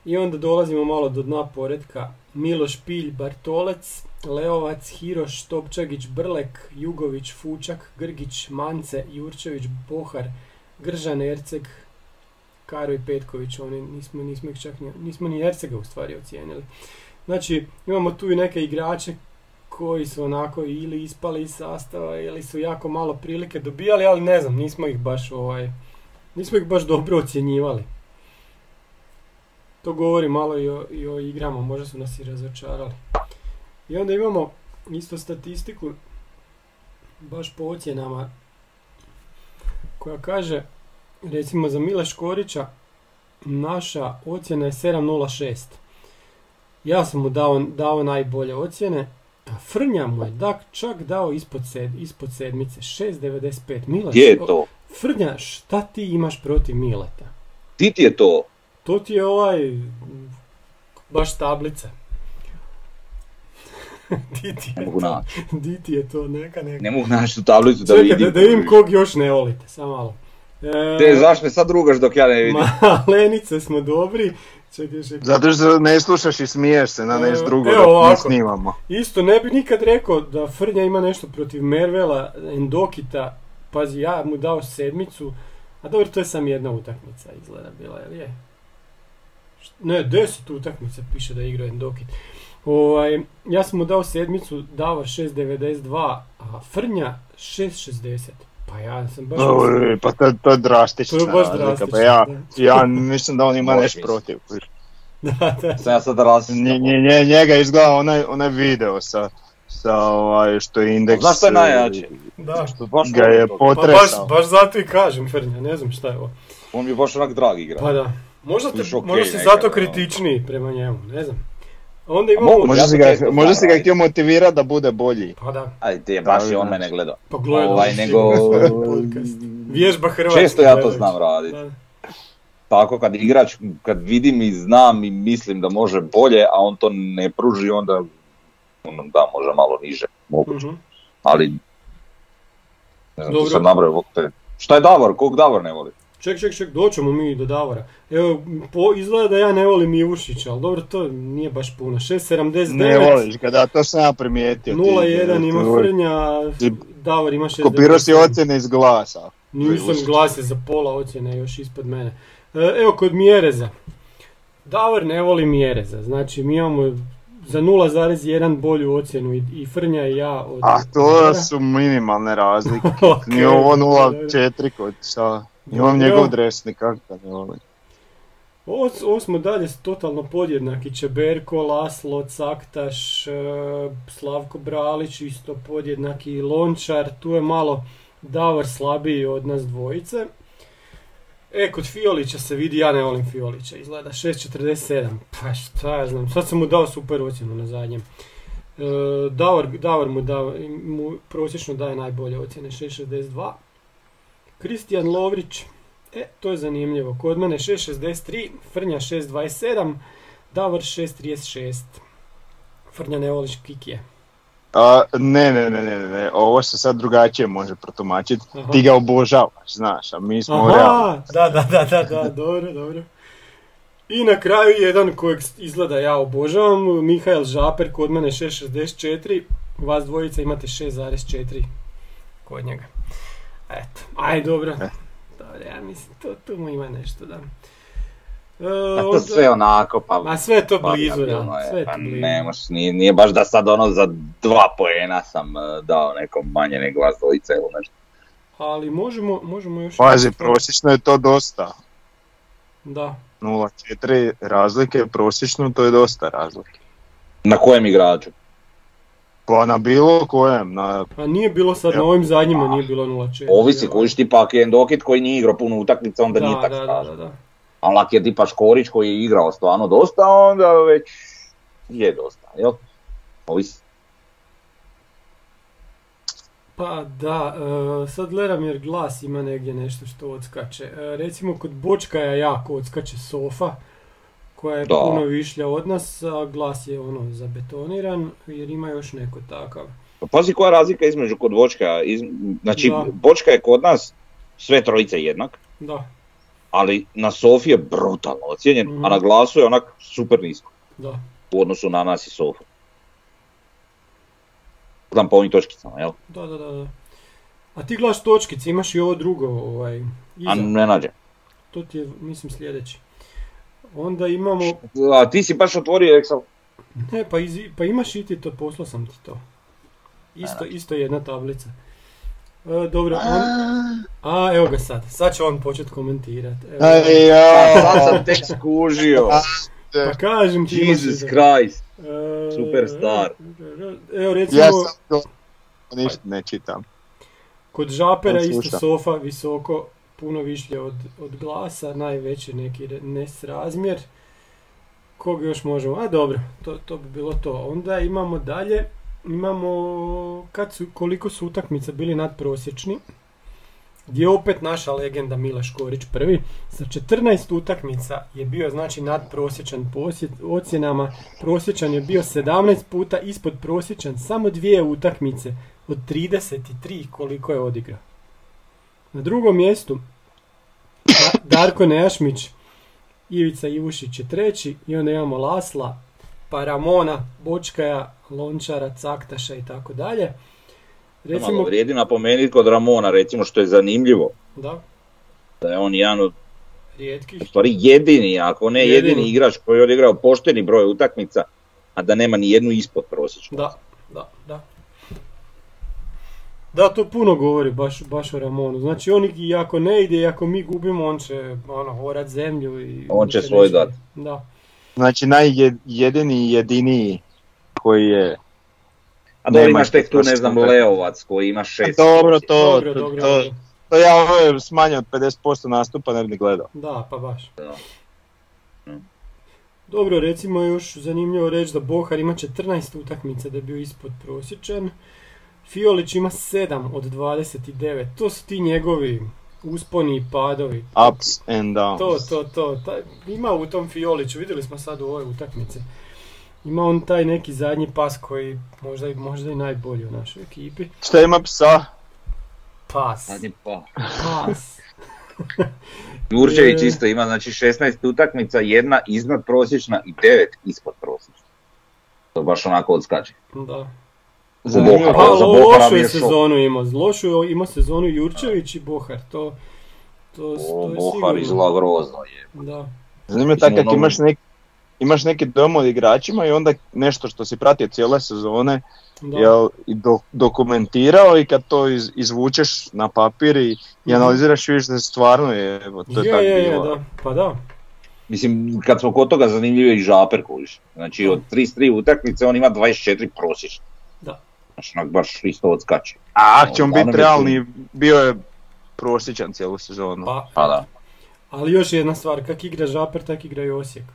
B: i onda dolazimo malo do dna poredka Miloš Pilj, Bartolec, Leovac, Hiroš, Topčagić, Brlek, Jugović, Fučak, Grgić, Mance, Jurčević, Bohar, Gržan, Erceg, Karo i Petković, oni nismo, nismo ih čak ni, nismo ni Ercega u stvari ocijenili. Znači, imamo tu i neke igrače koji su onako ili ispali iz sastava ili su jako malo prilike dobijali, ali ne znam, nismo ih baš ovaj, nismo ih baš dobro ocjenjivali. To govori malo i o, i o igrama, možda su nas i razočarali. I onda imamo isto statistiku baš po ocjenama, koja kaže, recimo za Mile Škorića, naša ocjena je 7.06. Ja sam mu dao, dao najbolje ocjene, Frnja mu je dak čak dao ispod, sed, ispod sedmice, 6.95. Mile,
C: Gdje je to?
B: Frnja, šta ti imaš protiv Mileta?
C: Ti ti je to?
B: To ti je ovaj, baš tablica. di, [LAUGHS] ti
C: Ne
B: je
C: mogu
B: to,
C: naći.
B: di ti je to, neka, neka.
C: Ne mogu naći tu tablicu da
B: Čekaj,
C: vidim.
B: da, da vidim kog još ne volite, samo malo. E,
C: Te, zašto me sad rugaš dok ja ne vidim? [LAUGHS]
B: Malenice smo dobri.
D: Zato što ne slušaš i smiješ se na
B: E,
D: nešto drugo
B: evo
D: dok ne
B: ovako.
D: snimamo.
B: Isto ne bi nikad rekao da Frnja ima nešto protiv Mervela, Endokita. Pazi, ja mu dao sedmicu. A dobro, to je sam jedna utakmica izgleda bila, jel je? Ne, deset utakmica piše da je igrao Endokit. Ovaj, ja sam mu dao sedmicu, Davor 6.92, a Frnja 6.60. Pa ja sam baš...
D: Oj, Pa to, to je drastična
B: To je baš
D: razlika,
B: drastično,
D: Pa ja, [LAUGHS] ja mislim da on ima nešto protiv.
B: da, da.
C: Sam ja sad.
D: Nje, nje, nje- njega izgleda onaj, onaj video sa, sa ovaj, što je indeks...
C: Znaš što je najjače?
B: da.
C: Što baš
D: Ga je
C: toga.
B: Pa baš,
D: potresao.
B: baš zato i kažem Frnja, ne znam šta je ovo.
C: On mi je baš onak drag igra.
B: Pa da. Možda, te,
C: okej,
B: možda si zato kritičniji prema njemu, ne znam. A onda imamo...
C: moguće.
D: Možda si ga, možda si ga htio motivirati da bude bolji.
B: Pa da,
C: Aj, te, baš
D: Da,
C: je on mene gledao.
B: pa gledao
C: Ovaj, nego-.
B: Vježba Hrvatske.
C: Često ja to znam raditi.
B: Da.
C: Tako kad igrač, kad vidim i znam i mislim da može bolje, a on to ne pruži, onda ono, da, može malo niže, moguće.
B: Mhm.
C: Ali, ne znam,
B: Dobro.
C: ti sam nabrao. Šta je Davor? Kog Davor ne voli?
B: Ček, ček, ček, doćemo mi do Davora. Evo, po, izgleda da ja ne volim Ivušića, ali dobro, to nije baš puno. 6.79.
D: Ne voliš ga, da, to sam ja primijetio. ti-
B: 0.1 ima Frnja, Davor ima 6.97.
D: Kopirao si ocjene iz glasa.
B: Nisam
D: Ivušić.
B: glas je za pola ocjene još ispod mene. E, Evo kod Mjereza. Davor ne voli Mjereza, znači mi imamo za 0,1 bolju ocjenu i, i Frnja i ja od
D: A to
B: Mjera.
D: su minimalne razlike. [LAUGHS]
B: Ok,
D: Nije ovo
B: dobro.
D: 0.4 kod šta. Imam njegov dresni karta, ne volim.
B: Ovo, ovo smo dalje totalno podjednaki. Čeberko, Laslo, Caktaš, e, Slavko Bralić isto podjednaki. Lončar, tu je malo Davor slabiji od nas dvojice. E, kod Fiolića se vidi, ja ne volim Fiolića, izgleda 6.47. Pa šta ja znam, sad sam mu dao super ocjenu na zadnjem. E, Davor, Davor mu, da, mu prosječno daje najbolje ocjene, 6.62. Kristijan Lovrić, E, to je zanimljivo. Kod mene 6.63, Frnja 6.27, Davor 6.36. Frnja ne voliš kikije.
D: A, ne, ne, ne, ne, ne, ovo se sad drugačije može protumačiti.
B: Aha.
D: Ti ga obožavaš, znaš, a mi smo realni.
B: Aha, da, da, da, da, da, dobro, dobro. I na kraju jedan kojeg izgleda ja obožavam, Mihael Žaper, kod mene 6.64, vas dvojica imate 6.4 kod njega. Eto, aj dobro.
D: E.
B: Dobro, ja mislim, to, tu mu ima nešto, da. E,
C: A to
B: onda-
C: sve onako, pa...
B: Ma sve je to
C: pa
B: blizu, da,
C: je,
B: sve je
C: pa
B: to blizu.
C: ne moš, nije, nije baš da sad ono za dva poena sam eh, dao nekom manje nego vas dvojica ili nešto.
B: Ali možemo, možemo još...
D: Pazi, prosječno je to dosta.
B: Da.
D: 0.4 razlike, prosječno to je dosta razlike.
C: Na kojem igraču?
D: Pa na bilo kojem, na
B: A nije bilo sad, na ovim zadnjima nije bilo 0-4.
C: Ovisi, kojiš tipa ako je Endokit koji nije igrao puno utakmica, onda
B: da,
C: nije tako
B: da, da, da.
C: Ali ako je tipa Škorić koji je igrao stvarno dosta, onda već je dosta, jel? Ovisi.
B: Pa da, e, sad gledam jer glas ima negdje nešto što odskače. E, recimo kod Bočkaja jako odskače sofa, koja je
C: Da.
B: puno višlja od nas, a glas je ono zabetoniran, jer ima još neko takav.
C: Pa pazi koja je razlika između kod Bočka, iz, znači
B: Da.
C: Bočka je kod nas sve trojice jednak,
B: Da,
C: ali na Sofi je brutalno ocijenjen,
B: Mhm.
C: a na glasu je onak super nisko
B: da.
C: u odnosu na nas i Sofu. Znam po ovim točkicama, jel?
B: Da, da, da, da. A ti gledaš točkice, imaš i ovo drugo, ovaj, iza.
C: A ne nađe.
B: To ti je, mislim, sljedeći. Onda imamo,
C: A ti si baš otvorio Excel.
B: ne, pa, izi- pa imaš i ti to, poslao sam ti to. Isto, isto jedna tablica. E, dobro, on, a evo ga sad, sad će on počet komentirati. Evo,
D: Aj,
C: A sad sam tek skužio. [LAUGHS]
B: pa kažem ti imaš
C: Jesus. Christ.
B: E,
C: superstar.
B: Evo recimo,
D: Ja sam to, ništa ne čitam.
B: Kod žapera isto sofa visoko, puno višlje od, od glasa, najveći neki nesrazmjer. Kog još možemo? A dobro, to, to bi bilo to. Onda imamo dalje, imamo kad su, koliko su utakmica bili nadprosječni. Gdje je opet naša legenda Mila Škorić prvi. Sa 14 utakmica je bio znači nadprosječan posjet, ocjenama. Prosječan je bio 17 puta, ispod prosječan samo dvije utakmice od 33 koliko je odigrao. Na drugom mjestu Da- Darko Nejašmić, Ivica Ivušić je treći i onda imamo Lasla, pa Ramona, Bočkaja, Lončara, Caktaša i tako dalje.
C: Recimo,
B: Recimo,
C: vrijedi napomenuti kod Ramona, recimo što je zanimljivo,
B: da,
C: da je on jedan od,
B: rijetkih.
C: u stvari jedini, ako ne
B: Jedini.
C: jedini, igrač koji je odigrao pošteni broj utakmica, a da nema ni jednu ispod prosječnu.
B: Da, da, da. Da, to puno govori baš, baš o Ramonu. Znači on i ako ne ide i ako mi gubimo, on će ono, orat zemlju i...
C: On će svoj dat.
B: Da.
D: Znači najjedini i jediniji koji je...
C: A
D: Nema
C: imaš tek tu, ne znam. Leovac koji ima šest.
D: Dobro, to,
B: dobro,
D: to,
B: dobro,
D: to,
B: dobro.
D: to ja ovo je smanje od 50% nastupa ne bi ni gledao.
B: Da, pa baš.
C: Da. Mm.
B: Dobro, recimo još zanimljivo reći da Bohar ima 14 utakmica da je bio ispod prosječan. Fiolić ima 7 od 29. To su ti njegovi usponi i padovi.
D: Ups and downs.
B: To, to, to. Ta- ima u tom Fioliću, vidjeli smo sad u ovoj utakmici. Ima on taj neki zadnji pas koji možda, i- možda i najbolji u našoj ekipi.
D: Šta ima psa?
B: Pas.
C: Zadnji pa.
B: Pas. [LAUGHS]
C: Jurčević isto ima, znači 16 utakmica, jedna iznad prosječna i 9 ispod prosječna. To baš onako odskače.
B: Da.
D: Zanimljivo.
B: Pa
C: za Bohara
B: lošu
C: mi
B: je
C: je
B: sezonu imao. Lošu je imao sezonu Jurčević i Bohar. To, to, to je
C: Bohar
B: sigurno.
C: izgleda grozno je.
B: Da.
D: Zanimljivo je tako kako
C: ono-
D: imaš, nek, imaš neki dom od igračima i onda nešto što si pratio cijele sezone
B: da.
D: jel, i do- dokumentirao i kad to iz, izvučeš na papir i, i
B: Mhm.
D: analiziraš vidiš da stvarno je, evo, to je,
B: je,
D: tako
B: je, je,
D: bilo.
B: da. Pa da.
C: Mislim, kad smo kod toga zanimljiv je i Žaper kužiš. Znači od 33 utakmice on ima 24 prosječno.
B: Da.
C: Znači onak baš isto odskače.
D: A ako ćemo
C: Uglavnom
D: biti
C: je
D: realni, bio je prosječan cijelu sezonu.
B: Pa,
C: Pa da.
B: ali još jedna stvar, kak igra Žaper, tak igra i Osijek.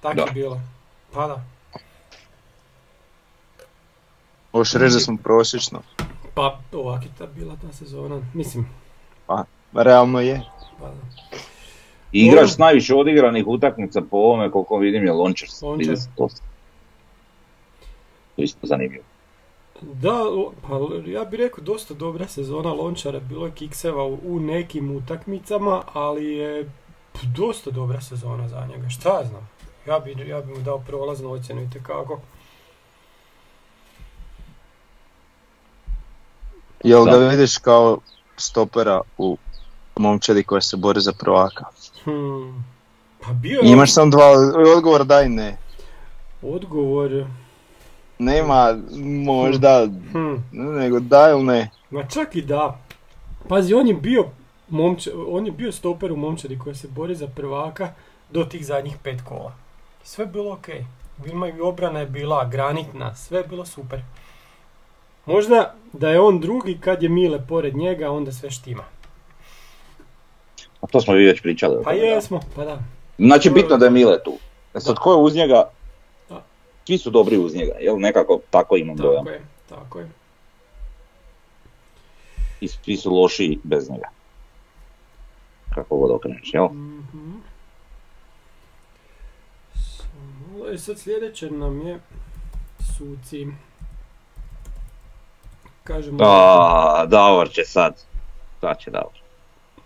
B: Tak
C: Da.
B: je bilo. Pa da.
D: Možeš reći da smo prosječno.
B: Pa ovak je ta bila ta sezona. Mislim,
D: Realno je.
B: pa da.
C: Igrač s najviše odigranih utakmica po ovome koliko vidim je Lončar
B: Lončar.
C: 38. To je isto zanimljivo.
B: Da, o- pa ja bih rekao dosta dobra sezona Lončara, bilo je kikseva u, u nekim utakmicama, ali je p- dosta dobra sezona za njega, šta ja znam. Ja bi, ja bi mu dao prolaznu ocjenu i kako.
D: Jel
C: Da.
D: ga vidiš kao stopera u momčadi koja se bori za prvaka?
B: Hmm. Pa bio
D: imaš samo dva odgovora da i ne.
B: odgovor,
D: Nema možda,
B: hmm.
D: nego da ili ne.
B: ma čak i da. Pazi, on je bio momča, on je bio stoper u momčadi koja se bori za prvaka do tih zadnjih pet kola. Sve je bilo ok. Vilma i obrana je bila granitna, sve je bilo super. Možda da je on drugi kad je Mile pored njega, onda sve štima.
C: A to smo vi već pričali.
B: Pa jesmo, pa da.
C: Znači bitno da je Mile tu. E sad ko je uz njega?
B: Da.
C: Svi su dobri uz njega, jel? Nekako tako imam dojam.
B: Tako je, tako je.
C: I svi su loši bez njega. Kako god okreneš, jel?
B: Mhm. Samo- E sad sljedeće nam je suci. Kažemo,
C: A, Davor će sad. Sad će Davor.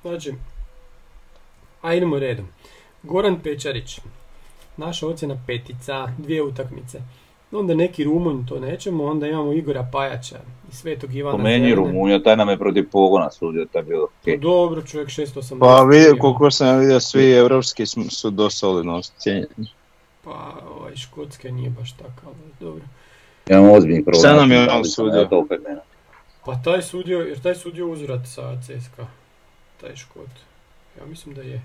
B: znači, a idemo redom. Goran Pečarić, naša ocjena petica, dvije utakmice. Onda neki Rumunj, to nećemo, onda imamo Igora Pajača i Svetog Ivana
C: Po meni. Rumunja, taj nam je protiv pogona sudio, taj je bio okej.
B: Dobro, čovjek 680.
D: Pa vidi,
B: ima.
D: koliko sam ja vidio, svi evropski su dosta solidno cijenjeni.
B: Pa, ovaj, Škotska nije baš takav, ali dobro.
C: Imamo ozbiljnih problema.
D: Šta nam je on sudio?
B: Pa taj sudio, jer taj sudio uzvrat sa CSKA, taj Škot. Ja mislim da je.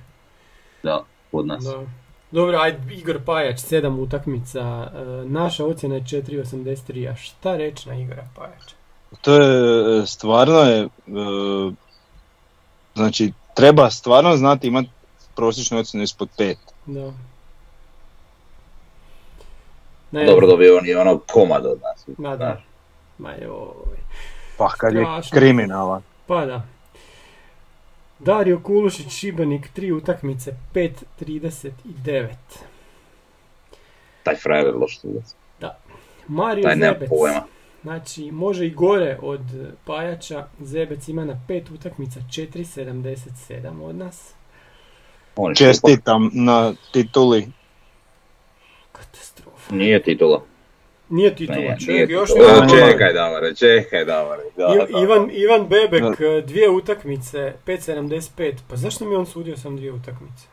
C: Da, kod nas.
B: Da. Dobro, ajde, Igor Pajač, 7 utakmica, e, naša ocjena je 4.83, a šta reći na Igora Pajača?
D: To je, stvarno je, e, znači treba stvarno znati imati prosječnu ocjenu ispod pet.
B: Da.
C: Ne, Dobro dobio on i ono komad od nas.
B: Ma da. Ma joj.
D: Pa kad je kriminalan.
B: Pa da. Dario Kulušić, Šibenik, tri utakmice, 5.39.
C: Taj frajer je loš
B: Da. Mario Taj Zebec. Znači, može i gore od Pajača. Zebec ima na pet utakmica 4.77 od nas.
D: Čestitam na tituli.
B: Katastrofa.
C: Nije titula.
B: Nije titula, ne, čovjek, još
C: nije. Čekaj Davore, čekaj Davore. Da,
B: Ivan, Ivan Bebek, dvije utakmice, 5.75, pa zašto mi on sudio sam dvije utakmice?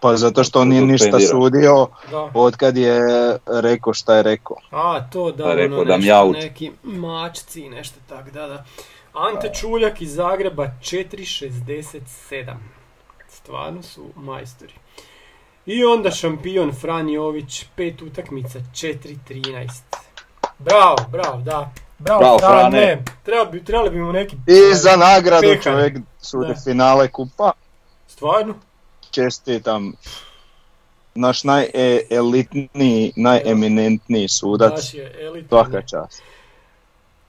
D: Pa zato što on nije ništa sudio od kad je rekao šta je rekao.
B: A, to da,
C: pa
B: ono
C: da
B: nešto, neki mačci, nešto tak, da, da. Ante Čuljak iz Zagreba, 4.67. Stvarno su majstori. I onda šampion Fran Jović, pet utakmica, 4-13. Bravo, bravo, da. Bravo, bravo Frane. Treba bi, trebali bi mu neki...
D: I za nagradu pekar. čovjek sude finale kupa.
B: Stvarno?
D: Čestitam. Naš najelitniji, najeminentniji sudac. Naš je elitni. Svaka čast.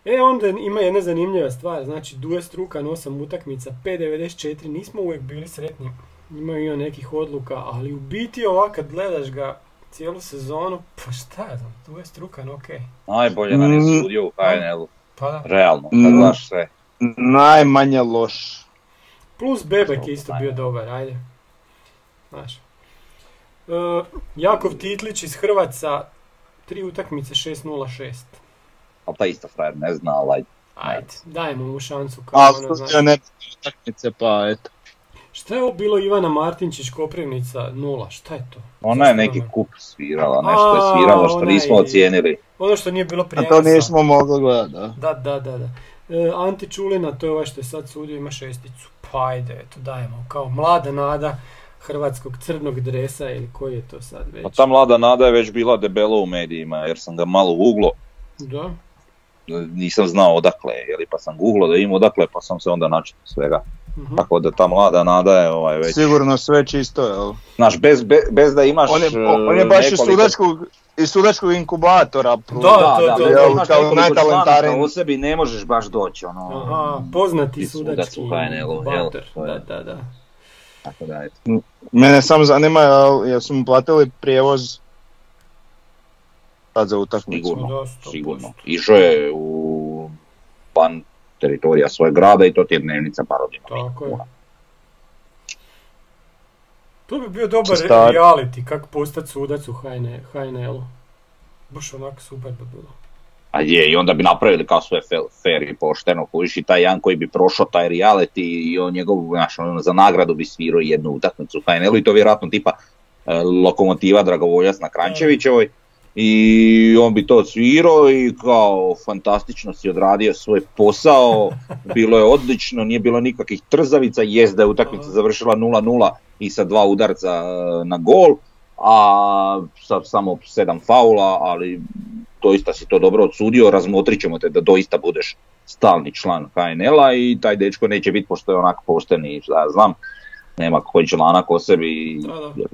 B: E, onda ima jedna zanimljiva stvar, znači Duje Strukan 8 utakmica, 5.94, nismo uvijek bili sretni imaju i nekih odluka, ali u biti ovak kad gledaš ga cijelu sezonu, pa šta je znam, tu je strukan, ok.
C: Najbolje nam je mm. sudio u HNL-u. Pa da. Realno, kad mm. gledaš sve.
D: Najmanje loš.
B: Plus Bebek je isto bio dobar, ajde. Znaš. Uh, Jakov Titlić iz Hrvaca, tri utakmice 6-0-6.
C: Ali ta isto frajer ne zna, ali ajde.
B: Ajde, dajmo mu šansu. Kao
D: Ali ono, znaš. ne utakmice, pa eto.
B: Šta je ovo bilo Ivana Martinčić Koprivnica nula? Šta je to?
C: Ona je neki kup svirala, nešto je svirala što nismo ocijenili.
B: Ono što nije bilo
D: prijenosa. A to nismo mogli gledati, da.
B: Da, da, da. da. E, Ante Čulina, to je ovaj što je sad sudio, ima šesticu. Pa ajde, eto dajemo. Kao mlada nada hrvatskog crnog dresa ili koji je to sad već?
C: Pa ta mlada nada je već bila debelo u medijima jer sam ga malo uglo.
B: Da.
C: Nisam znao odakle, jeli pa sam googlo da im odakle pa sam se onda načito svega. Uh-huh. Tako da ta mlada nada je ovaj već...
D: Sigurno sve čisto, jel?
C: Znaš, bez, bez, bez da imaš
D: On je, on je baš nekoliko... iz sudačkog, iz sudačkog inkubatora.
B: Da, da, to, to,
C: jel, imaš kao najtalentareniji. u sebi ne možeš baš doći, ono...
B: Aha, poznati sudački
C: inkubator,
B: da, da, da.
C: Tako da, eto.
D: Mene samo zanima, jel su mu platili prijevoz sad za utakmicu?
C: Sigurno, sigurno. Išao je u pan teritorija svojeg grada i to ti je dnevnica parodina.
B: Tako je. To bi bio dobar reality, kako postati sudac u HNL-u. Baš onako super bi bilo.
C: A je, i onda bi napravili kao sve fair i pošteno, kojiš i taj jedan koji bi prošao taj reality i on njegov, znaš, on za nagradu bi svirao jednu utakmicu u HNL-u i to vjerojatno tipa e, lokomotiva Dragovoljac na Krančevićevoj i on bi to svirao i kao fantastično si odradio svoj posao, [LAUGHS] bilo je odlično, nije bilo nikakvih trzavica, jest da je utakmica završila 0-0 i sa dva udarca e, na gol, a sa samo sedam faula, ali doista si to dobro odsudio, razmotrit ćemo te da doista budeš stalni član HNL-a i taj dečko neće biti pošto je onak pošten i znam, nema koji članak o sebi.
B: Da, da.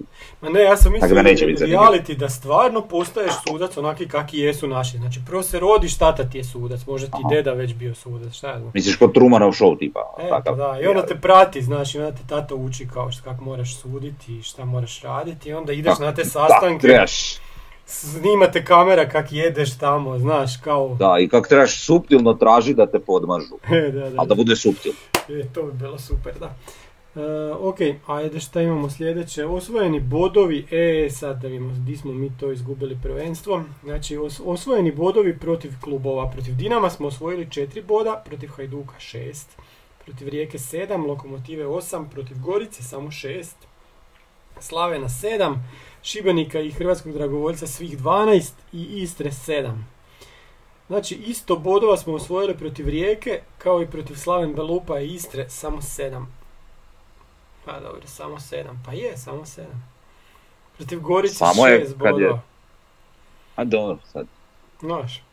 B: Ma ne, ja sam mislio da reality da stvarno postaješ sudac onaki kakvi jesu naši. Znači prvo se rodiš, tata ti je sudac, možda ti Aha. deda već bio sudac, šta ja znam.
C: Misliš kod Trumanov show tipa?
B: E, takav, da, i onda te prati, znači, onda te tata uči kao što, kako moraš suditi i šta moraš raditi i onda ideš na te sastanke. Da. Snimate kamera kak jedeš tamo, znaš, kao...
C: Da, i kak trebaš suptilno traži da te podmažu.
B: E, [LAUGHS] da, da,
C: Ali da bude suptil.
B: E, to bi bilo super, da. Uh, ok, ajde šta imamo sljedeće. Osvojeni bodovi, e sad da vidimo gdje smo mi to izgubili prvenstvo. Znači osvojeni bodovi protiv klubova. Protiv Dinama smo osvojili 4 boda, protiv Hajduka 6, protiv Rijeke 7, Lokomotive 8, protiv Gorice samo 6, Slavena 7, Šibenika i Hrvatskog dragovoljca svih 12 i Istre 7. Znači isto bodova smo osvojili protiv Rijeke kao i protiv Slaven Belupa i Istre samo 7. Pa dobro, samo sedam. Pa je, samo sedam. Protiv Gorice samo šest bodova. Je...
C: A dobro, sad.
B: Znaš.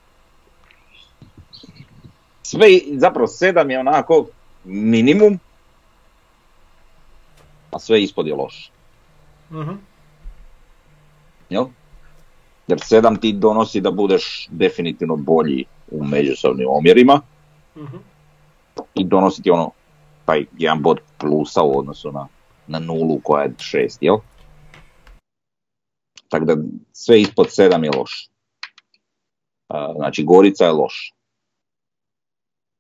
C: sve, zapravo sedam je onako minimum, a sve ispod je loše.
B: Mhm.
C: Jel? Jer sedam ti donosi da budeš definitivno bolji u međusobnim omjerima
B: Mhm.
C: i donosi ti ono taj jedan bod plusa u odnosu na, na nulu koja je šest, jel? Tako da sve ispod sedam je loše. A, Znači Gorica je loš.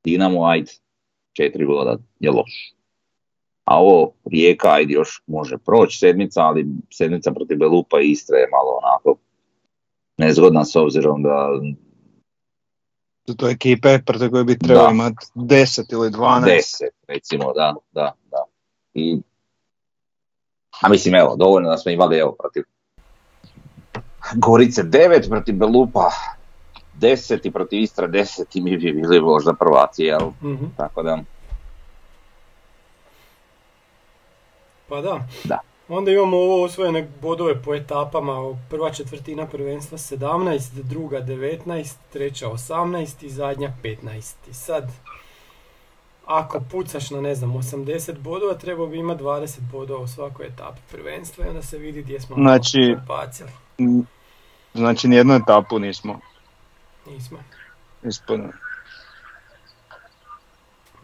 C: Dinamo, ajde, četiri boda je loš. A ovo Rijeka, ajde još može proći sedmica, ali sedmica protiv Belupa i Istre je malo onako nezgodna s obzirom da
D: Su to ekipe protiv koje bi trebao
C: Da.
D: imati 10 ili 12.
C: deset, recimo, da, da, da. I, a mislim, evo, dovoljno da smo imali, evo, protiv Gorice 9, protiv Belupa 10 i protiv Istra 10 i mi bi bili možda prvaci, jel?
B: Mhm.
C: Tako da,
B: Pa da.
C: Da.
B: Onda imamo ovo osvojene bodove po etapama, prva četvrtina prvenstva 17, druga 19, treća 18 i zadnja 15. I sad, ako pucaš na ne znam 80 bodova, trebao bi imati 20 bodova u svakoj etapi prvenstva i onda se vidi gdje smo
D: Znači-
B: bacili.
D: Mm, Znači nijednu etapu nismo
B: Nismo.
D: ispunili.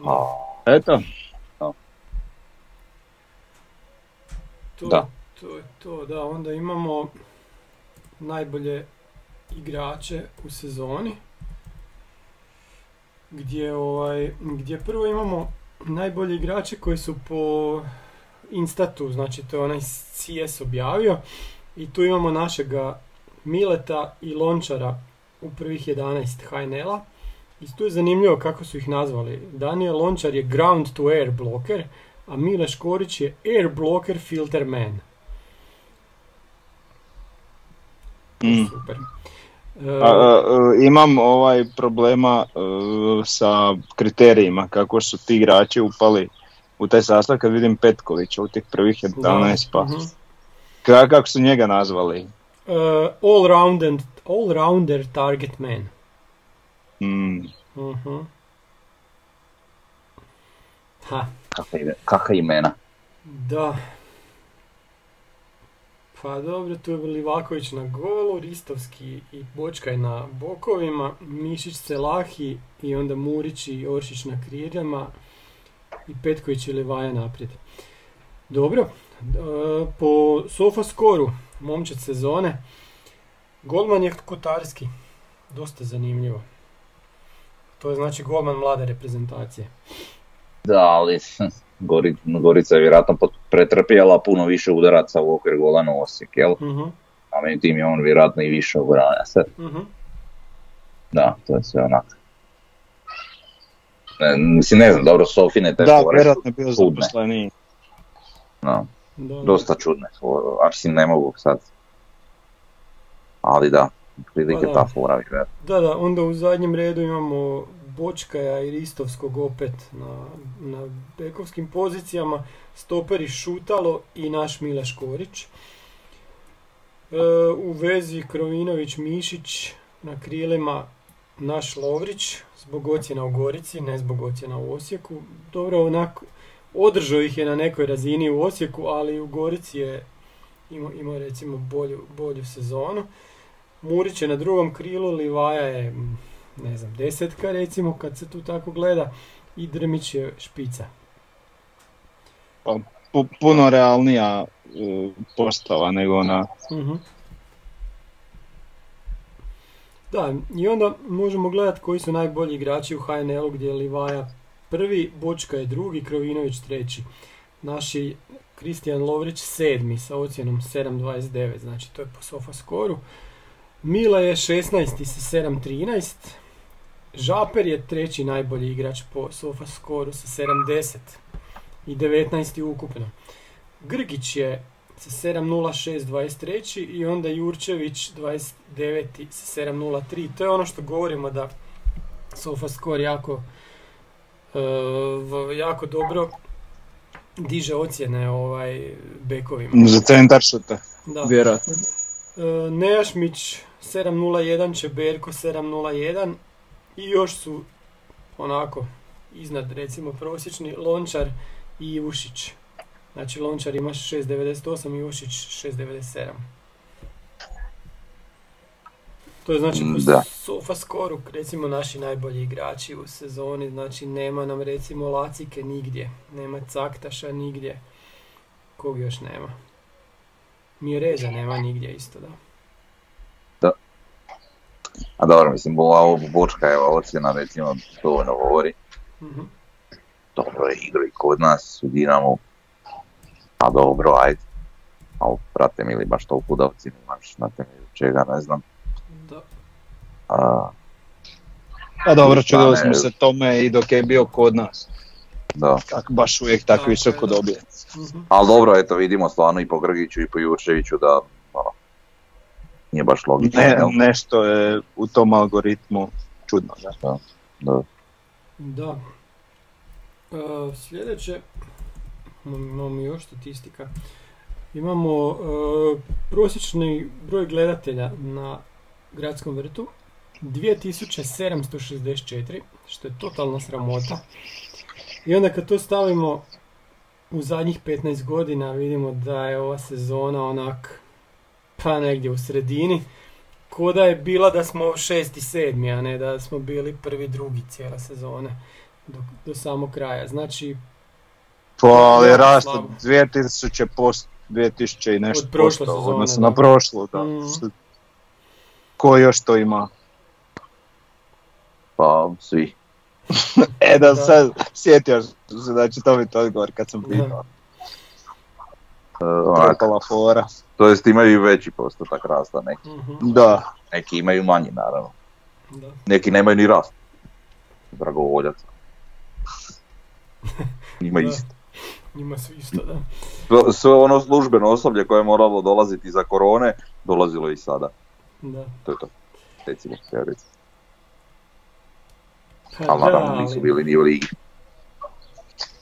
C: a,
D: Eto,
B: To,
C: Da.
B: to je to, da. Onda imamo najbolje igrače u sezoni. Gdje, ovaj, gdje prvo imamo najbolje igrače koji su po Instatu, znači to je onaj CS objavio. I tu imamo našega Mileta i Lončara u prvih 11 HNL-a. I tu je zanimljivo kako su ih nazvali. Daniel Lončar je ground to air blocker, a Mile Škorić je Air Blocker Filter Man.
D: Mm.
B: Super.
D: a, a, imam ovaj problema e, sa kriterijima kako su ti igrači upali u taj sastav kad vidim Petkovića u tih prvih 11 pa. Ka- Kako su njega nazvali?
B: Uh, all, rounded, all rounder target man.
D: Mm,
B: Mhm. Ha,
C: kakva, ime- kakva imena.
B: da. Pa dobro, tu je Livaković na golu, Ristovski i Bočkaj na bokovima, Mišić Selahi i onda Murić i Oršić na kriljama i Petković i Levaja naprijed. Dobro, e, po sofa skoru, momčad sezone, golman je Kotarski, dosta zanimljivo. To je znači golman mlade reprezentacije.
C: Da, ali [LAUGHS] Gori, Gorica je vjerojatno pretrpjela puno više udaraca u okvir gola na Osijek, jel?
B: Mhm,
C: A međutim je on vjerojatno i više obranja sad.
B: mhm.
C: Da, to je sve onak. Ne, mislim, ne znam, dobro, Sofine te
D: Da, vjerojatno je bio zaposleniji.
C: No,
B: Da,
C: dosta čudne fore, a mislim ne mogu sad. Ali da, prilike
B: Pa
C: ta fora vjerojatno.
B: Da, da, onda u zadnjem redu imamo Bočkaja i Ristovskog opet na, na bekovskim pozicijama, stoperi Šutalo i naš Mile Škorić. E, u vezi Krovinović Mišić, na krilima naš Lovrić, zbog ocjena u Gorici, ne zbog ocjena u Osijeku. Dobro, onako, održao ih je na nekoj razini u Osijeku, ali u Gorici je imao, imao recimo bolju, bolju sezonu. Murić je na drugom krilu, Livaja je, ne znam, desetka recimo, kad se tu tako gleda. I Drmić je špica.
D: Pu- puno realnija e, postava nego ona.
B: Mhm. Da, i onda možemo gledati koji su najbolji igrači u HNL-u gdje je Livaja prvi, Bočka je drugi, Krovinović treći. Naši Kristijan Lovrić sedmi sa ocjenom 7.29, znači to je po sofa skoru. Mila je 16. sa 7.13. Žaper je treći najbolji igrač po sofa skoru sa 7.10 i 19. ukupno. Grgić je sa 7.06 23. i onda Jurčević 29. sa 7.03. To je ono što govorimo da SofaScore jako, v- jako dobro diže ocjene ovaj, bekovima.
D: Za centar šuta,
B: Da.
D: vjerojatno.
B: E, Nejašmić 7.01, Čeberko 7.01 i još su onako iznad recimo prosječni Lončar i Ivušić. Znači Lončar ima 6.98 i Ivušić 6.97. To je znači po
C: Da.
B: sofa skoru, recimo naši najbolji igrači u sezoni, znači nema nam recimo Lacike nigdje, nema Caktaša nigdje, kog još nema. Mireza nema nigdje isto, da.
C: A dobro, mislim, ova ovo Bočka je ocjena recimo dovoljno govori.
B: Mhm.
C: Dobro je igra i kod nas u Dinamu. A dobro, ajde. Ali prate mi li baš to u Budovci, baš na temelju čega, ne znam.
B: Da.
D: A
C: A,
D: Pa dobro, čudili
C: ne.
D: smo se tome i dok je bio kod nas.
C: da.
D: Kako baš uvijek tako visoko
B: je, da.
D: dobije.
B: Mhm.
C: Ali dobro, eto vidimo stvarno i po Grgiću i po Jurčeviću da nije baš logično.
D: Ne, nešto je u tom algoritmu čudno. Da.
C: Da.
B: Da. E, sljedeće, imamo mi još statistika. Imamo e, prosječni broj gledatelja na gradskom vrtu 2764, što je totalna sramota. I onda kad to stavimo u zadnjih 15 godina vidimo da je ova sezona onak pa negdje u sredini. Ko da je bila da smo šesti, sedmi, a ne da smo bili prvi, drugi cijele sezone do, do samog kraja. Znači,
D: Pa ali
B: slabo.
D: 2000 post, 2000 i nešto posto
B: sezone,
D: odnosu
B: da.
D: na prošlu, da. Što- Ko još to ima?
C: Pa svi. [LAUGHS]
D: E da,
B: Da.
D: sad sjetio se da će to biti odgovor kad sam pitao.
C: Onak,
D: Propala fora.
C: to jest imaju i veći postotak rasta, neki,
B: mhm,
D: Da.
C: neki imaju manji naravno.
B: da.
C: Neki nemaju ni rast. Dragovoljaca. [LAUGHS] Ima isto.
B: Njima su isto, da.
C: Sve- Sve ono službeno osoblje koje je moralo dolaziti za korone, dolazilo je i sada.
B: da.
C: To je to. Recimo, teoretski. Ali naravno nisu bili ni u ligi.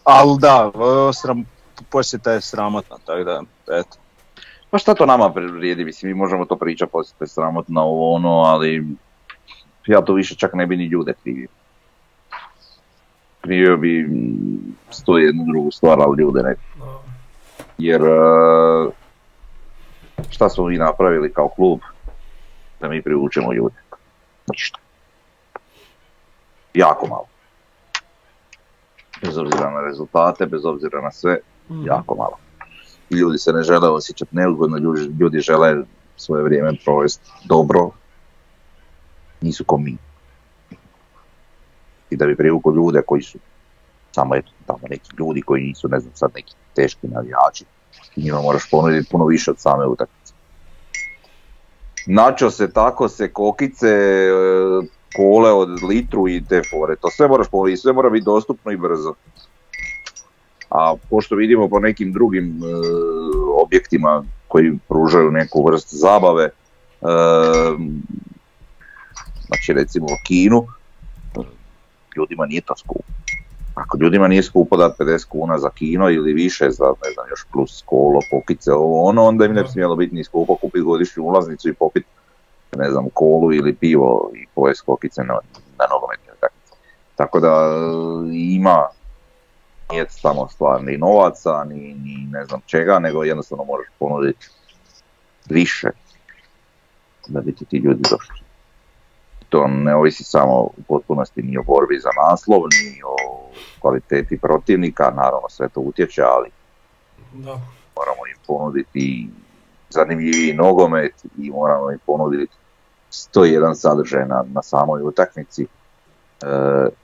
D: Ali da, sram, posjeta je sramotna, tako da, eto.
C: Pa šta to nama vrijedi, mislim, mi možemo to pričati, poslije to je sramotno ovo ono, ali ja to više čak ne bi ni ljude krivio. Krivio bi mm, sto jednu drugu stvar, ali ljude ne. Jer e, šta smo mi napravili kao klub da mi privučemo ljude? Ništa. Jako malo. Bez obzira na rezultate, bez obzira na sve,
B: Mhm.
C: jako malo. Ljudi se ne žele osjećati neugodno, ljudi, ljudi žele svoje vrijeme provesti dobro, nisu ko mi. I da bi privukao ljude koji su samo eto, tamo neki ljudi koji nisu, ne znam, sad neki teški navijači, njima moraš ponuditi puno više od same utakmice. Načo se, tako se, kokice, e, kole od litru i te fore, to sve moraš ponuditi, sve mora biti dostupno i brzo. A pošto vidimo po nekim drugim e, objektima koji pružaju neku vrst zabave, e, znači recimo kinu, ljudima nije to skupo. Ako ljudima nije skupo dati 50 kuna za kino ili više za ne znam još plus kolo, pokice, ovo ono, onda im ne bi
B: Da.
C: smjelo biti ni skupo kupiti godišnju ulaznicu i popiti ne znam kolu ili pivo i pojest kokice na, na nogometnoj. Tako da e, ima nije samo stvar ni novaca, ni, ni ne znam čega, nego jednostavno moraš ponuditi više da bi ti ti ljudi došli. To ne ovisi samo u potpunosti ni o borbi za naslov, ni o kvaliteti protivnika, naravno sve to utječe, ali
B: Da.
C: moramo im ponuditi zanimljiviji nogomet i moramo im ponuditi 101 sadržaj na, na samoj utakmici e,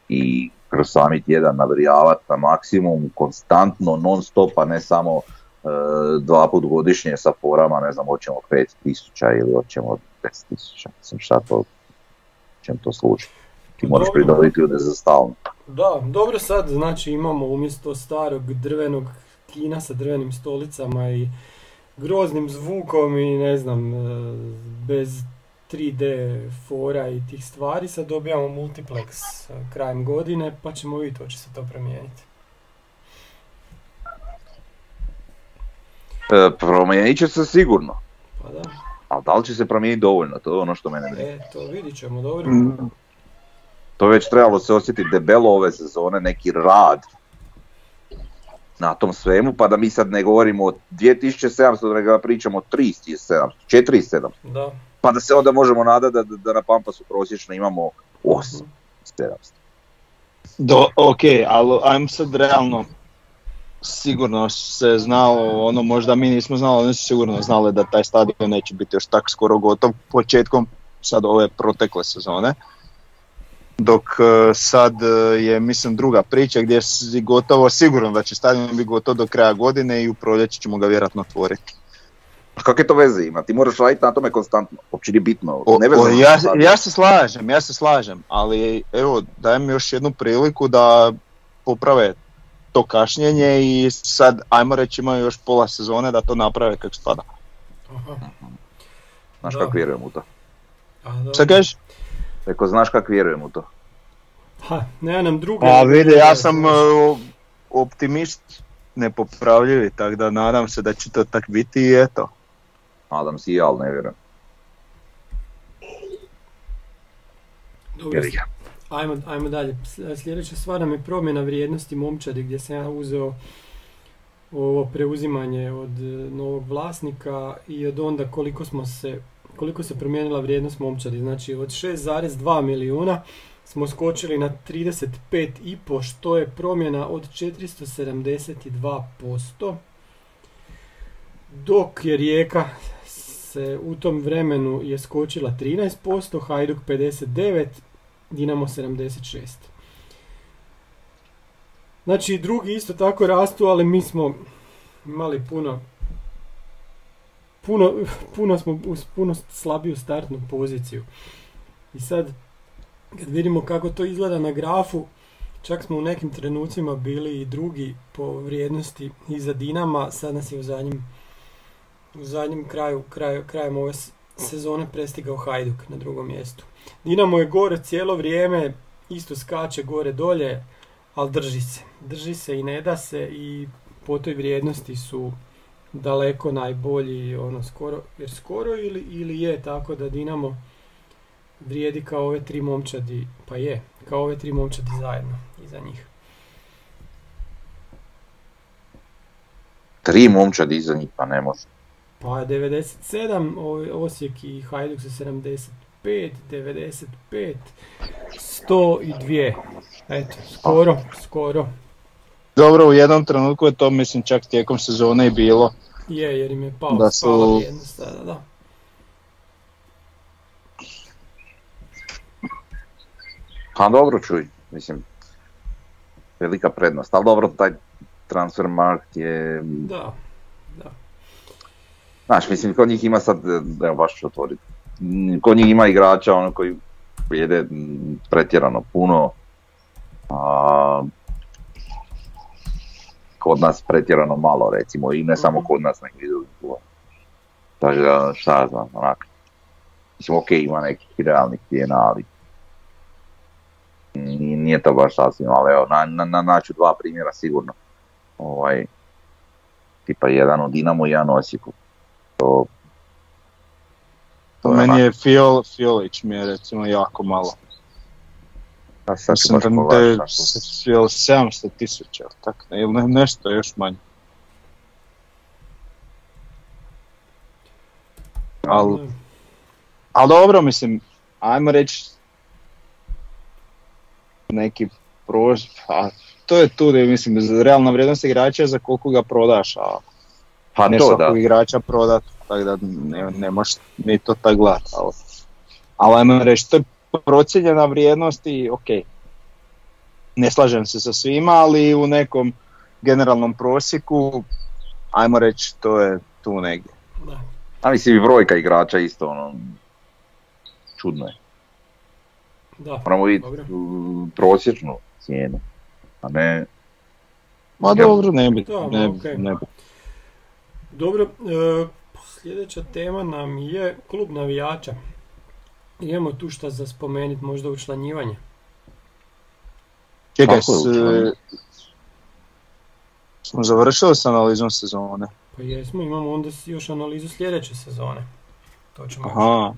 C: i kroz sami tjedan nabrijavati na maksimum, konstantno, non stop, a ne samo e, dva put godišnje sa forama, ne znam, hoćemo 5000 ili hoćemo 10.000, mislim šta to, čem to služi. Ti moraš pridobiti ljude za stalno.
B: Da, dobro sad, znači imamo umjesto starog drvenog kina sa drvenim stolicama i groznim zvukom i ne znam, e, bez 3D fora i tih stvari, sad dobijamo multiplex e, krajem godine, pa ćemo vidjeti hoće se to promijeniti.
C: E, promijenit će se sigurno,
B: Pa da,
C: ali da li će se promijeniti dovoljno, to je ono što mene brine.
B: e, to vidit ćemo, dobro.
D: Mm.
C: To već trebalo se osjetiti debelo ove sezone, neki rad na tom svemu, pa da mi sad ne govorimo o 2700, nego da pričamo o 3700, 4700.
B: Da.
C: Pa da se onda možemo nadati da, da na Pampasu prosječno imamo 8, 700.
D: Do, ok, ali ajmo sad realno, sigurno se znalo, ono možda mi nismo znali, oni su sigurno znali da taj stadion neće biti još tako skoro gotov početkom sad ove protekle sezone. Dok e, sad e, je mislim druga priča gdje si gotovo sigurno da će stadion biti gotov do kraja godine i u proljeće ćemo ga vjerojatno otvoriti.
C: A kakve to veze ima? Ti moraš raditi na tome konstantno, uopće nije bitno.
D: O-
C: nevezano
D: o, ja, ja se slažem, ja se slažem, ali evo dajem još jednu priliku da poprave to kašnjenje i sad ajmo reći imaju još pola sezone da to naprave kako spada.
B: Aha.
C: Znaš
B: Da.
C: kako vjerujem u to.
D: Šta kažeš?
C: Rekao, znaš kako vjerujem u to.
B: Ha, ne nam druge.
D: A vidi, ja sam o- optimist nepopravljivi, tako da nadam se da će to tak biti i eto.
C: Nadam se i ja, ali ne vjerujem.
B: Dobro. Ajmo, ajmo dalje. Sljedeća stvar nam je promjena vrijednosti momčadi gdje sam ja uzeo ovo preuzimanje od e, novog vlasnika i od onda koliko smo se koliko se promijenila vrijednost momčadi. Znači od 6,2 milijuna smo skočili na 35,5 što je promjena od 472%. Dok je Rijeka se u tom vremenu je skočila 13%, Hajduk 59, Dinamo 76. Znači i drugi isto tako rastu, ali mi smo imali puno puno, [LAUGHS] puno smo uz puno slabiju startnu poziciju. I sad kad vidimo kako to izgleda na grafu, čak smo u nekim trenucima bili i drugi po vrijednosti iza Dinama, sad nas je u zadnjem u zadnjem kraju, kraju krajem ove sezone prestigao Hajduk na drugom mjestu. Dinamo je gore cijelo vrijeme, isto skače gore dolje, ali drži se. Drži se i ne da se i po toj vrijednosti su daleko najbolji, ono skoro, jer skoro ili, ili je tako da Dinamo vrijedi kao ove tri momčadi, pa je, kao ove tri momčadi zajedno iza njih.
C: Tri momčadi iza njih, pa ne može.
B: Pa je 97, o- Osijek i Hajduk su 75, 95, 102. Eto, skoro, skoro.
D: Dobro, u jednom trenutku je to mislim čak tijekom sezone i bilo.
B: Je, jer im je pao,
D: Da su-
B: vrijednost, da, da.
C: Pa dobro čuj, mislim, velika prednost, ali dobro, taj transfer markt je,
B: da.
C: Znaš, mislim, kod njih ima sad, evo baš ću otvoriti, kod njih ima igrača ono koji jede pretjerano puno, a kod nas pretjerano malo recimo i ne samo kod nas nego i klubovima. Tako da šta znam, onak. Mislim ok ima nekih realnih cijena, ali nije, to baš sasvim, ali evo, na, na, na, naću dva primjera sigurno. Ovaj, tipa jedan u Dinamo i jedan u Osijeku. To, to
D: Meni je Fiol, Fiolić mi je recimo jako malo.
C: a sad
D: Mislim da da je
C: pogledat šta-
D: s- jel 700 tisuća, tak, ne, ili ne- nešto još manje. Al, al dobro, mislim, ajmo reći neki prož, a to je tu da je, mislim, realna vrijednost igrača je za koliko ga prodaš, a
C: Pa
D: ne
C: to da.
D: svakog igrača prodat, tako da ne, ne možeš ni to tako gledat, ali, ali ajmo reći, to je procijenjena vrijednost i ok, ne slažem se sa svima, ali u nekom generalnom prosjeku, ajmo reći, to je tu negdje.
B: Da.
C: A mislim i brojka igrača isto ono, čudno je.
B: Da,
C: Moramo vidjeti prosječnu cijenu, a ne
D: Ma dobro, ne bi,
B: Da,
D: ne,
B: okej.
D: ne bi.
B: Dobro, e, sljedeća tema nam je klub navijača. Imamo tu šta za spomenuti, možda učlanjivanje.
D: Čekaj, s, smo završili s analizom sezone.
B: Pa jesmo, imamo onda još analizu sljedeće sezone. To ćemo
D: Aha.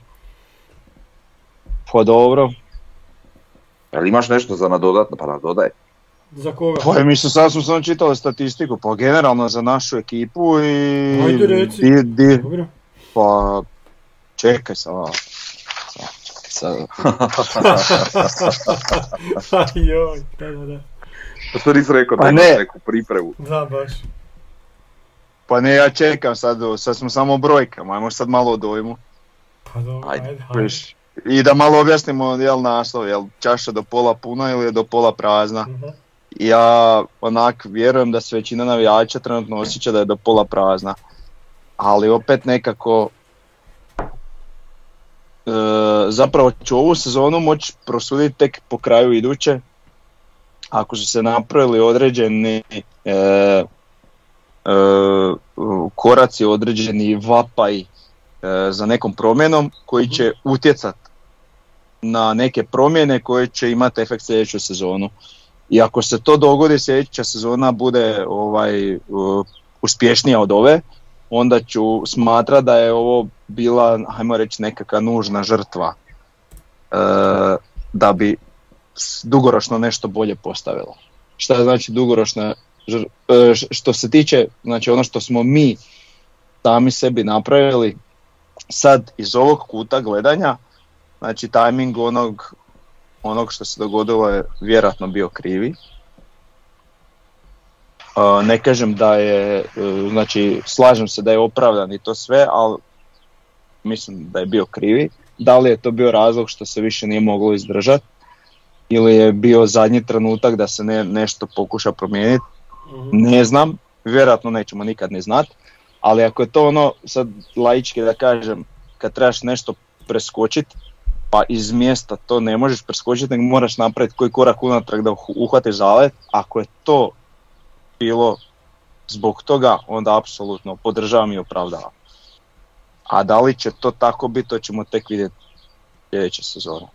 D: Pa dobro.
C: Jel imaš nešto za nadodatno? Pa nadodaj.
B: Za koga?
D: Pa mislim, sad smo samo čitali statistiku, pa generalno za našu ekipu i...
B: Ajde reci.
D: di- di-
B: Dobro.
D: pa čekaj samo. Sad, [LAUGHS]
B: Joj, da, da, da.
C: Pa to nisi rekao
D: Pa ne.
C: neku pripremu.
B: Da, baš.
D: pa ne, ja čekam sad, sad smo samo brojkama, ajmo sad malo o dojmu.
B: Pa dobro,
C: Ajde,
B: ajde.
D: I da malo objasnimo jel naslov, jel čaša do pola puna ili je do pola prazna.
B: Mhm.
D: Ja onak vjerujem da se većina navijača trenutno osjeća da je do pola prazna. Ali opet nekako e, zapravo ću ovu sezonu moći prosuditi tek po kraju iduće. Ako su se napravili određeni e, e, koraci, određeni vapaj e, za nekom promjenom koji će utjecat na neke promjene koje će imati efekt sljedeću sezonu. I ako se to dogodi, sljedeća sezona bude ovaj uh, uspješnija od ove, onda ću smatrat da je ovo bila, hajmo reći, nekakva nužna žrtva e, da bi dugoročno nešto bolje postavilo. Šta znači dugoročna žr- e, što se tiče, znači ono što smo mi sami sebi napravili, sad iz ovog kuta gledanja, znači tajming onog onog što se dogodilo je vjerojatno bio krivi. Ne kažem da je, uh, znači slažem se da je opravdan i to sve, ali mislim da je bio krivi. Da li je to bio razlog što se više nije moglo izdržati ili je bio zadnji trenutak da se ne, nešto pokuša promijeniti,
B: Mhm.
D: ne znam, vjerojatno nećemo nikad ni znat, ali ako je to ono, sad laički da kažem, kad trebaš nešto preskočiti, pa iz mjesta to ne možeš preskočiti, nego moraš napraviti koji korak unatrag da uh- uhvatiš zalet, ako je to bilo zbog toga, onda apsolutno podržavam i opravdavam. A da li će to tako biti, to ćemo tek vidjeti sljedeće sezone.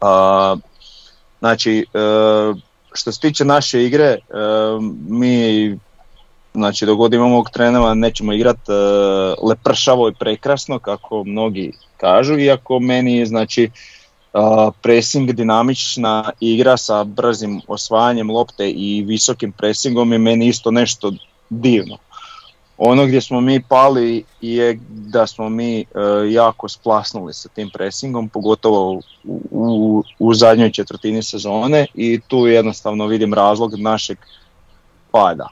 D: A, znači, e, što se tiče naše igre, e, mi znači god imamo ovog trenera nećemo igrati lepršavo i prekrasno kako mnogi kažu, iako meni je znači pressing dinamična igra sa brzim osvajanjem lopte i visokim pressingom je meni isto nešto divno. Ono gdje smo mi pali je da smo mi e, jako splasnuli sa tim pressingom, pogotovo u, u, u zadnjoj četvrtini sezone i tu jednostavno vidim razlog našeg pada.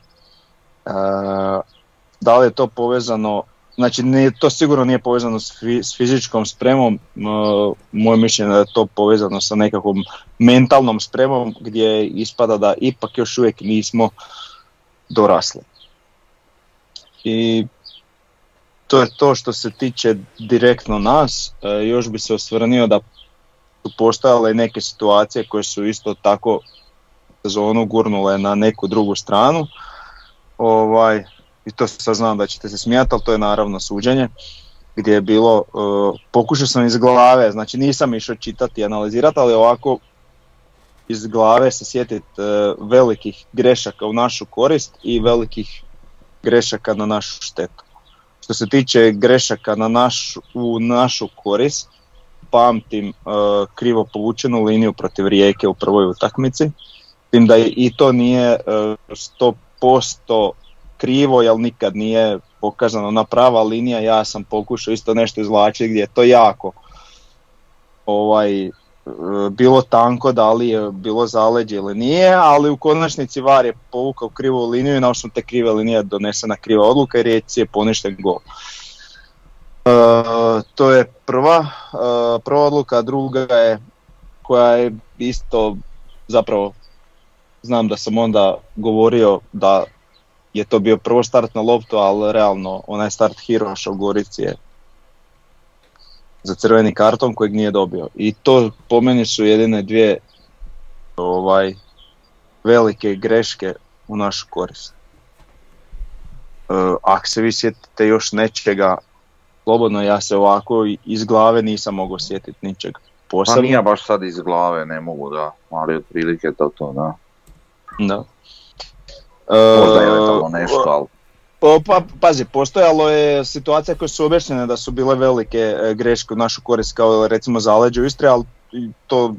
D: E, da li je to povezano, znači nije, to sigurno nije povezano s, fi- s fizičkom spremom, e, moje mišljenje je da je to povezano sa nekakvom mentalnom spremom gdje ispada da ipak još uvijek nismo dorasli. I to je to što se tiče direktno nas, E, još bi se osvrnio da su postojale neke situacije koje su isto tako sezonu gurnule na neku drugu stranu. Ovaj, I to sad znam da ćete se smijati, ali to je naravno suđenje gdje je bilo, uh, pokušao sam iz glave, znači nisam išao čitati i analizirati, ali ovako iz glave se sjetiti velikih grešaka u našu korist i velikih grešaka na našu štetu. Što se tiče grešaka na naš, u našu korist, pamtim uh, krivo povučenu liniju protiv Rijeke u prvoj utakmici, tim da i to nije uh, 100% krivo, jer nikad nije pokazano na prava linija, ja sam pokušao isto nešto izvlačiti gdje je to jako ovaj, bilo tanko, da li je bilo zaleđe ili nije, ali u konačnici VAR je povukao krivu liniju i na osnovu te krive linije donesena kriva odluka i Rijeci je poništen gol. E, to je prva, e, prva odluka, druga je koja je isto zapravo znam da sam onda govorio da je to bio prvo start na loptu, ali realno onaj start Hiroša u Gorici je za crveni karton kojeg nije dobio. I to po meni su jedine dvije ovaj, velike greške u našu korist. E, ako se vi sjetite još nečega, slobodno ja se ovako iz glave nisam mogao sjetiti ničeg
C: Pa
D: posebno.
C: nije baš sad iz glave, ne mogu da, ali otprilike to to, da.
D: Da.
C: Možda
D: E,
C: eventualno nešto, ali
D: Pa, pa, pazi, postojalo je situacija koje su objašnjene da su bile velike e, greške u našu korist kao recimo zaleđe u Istri, ali to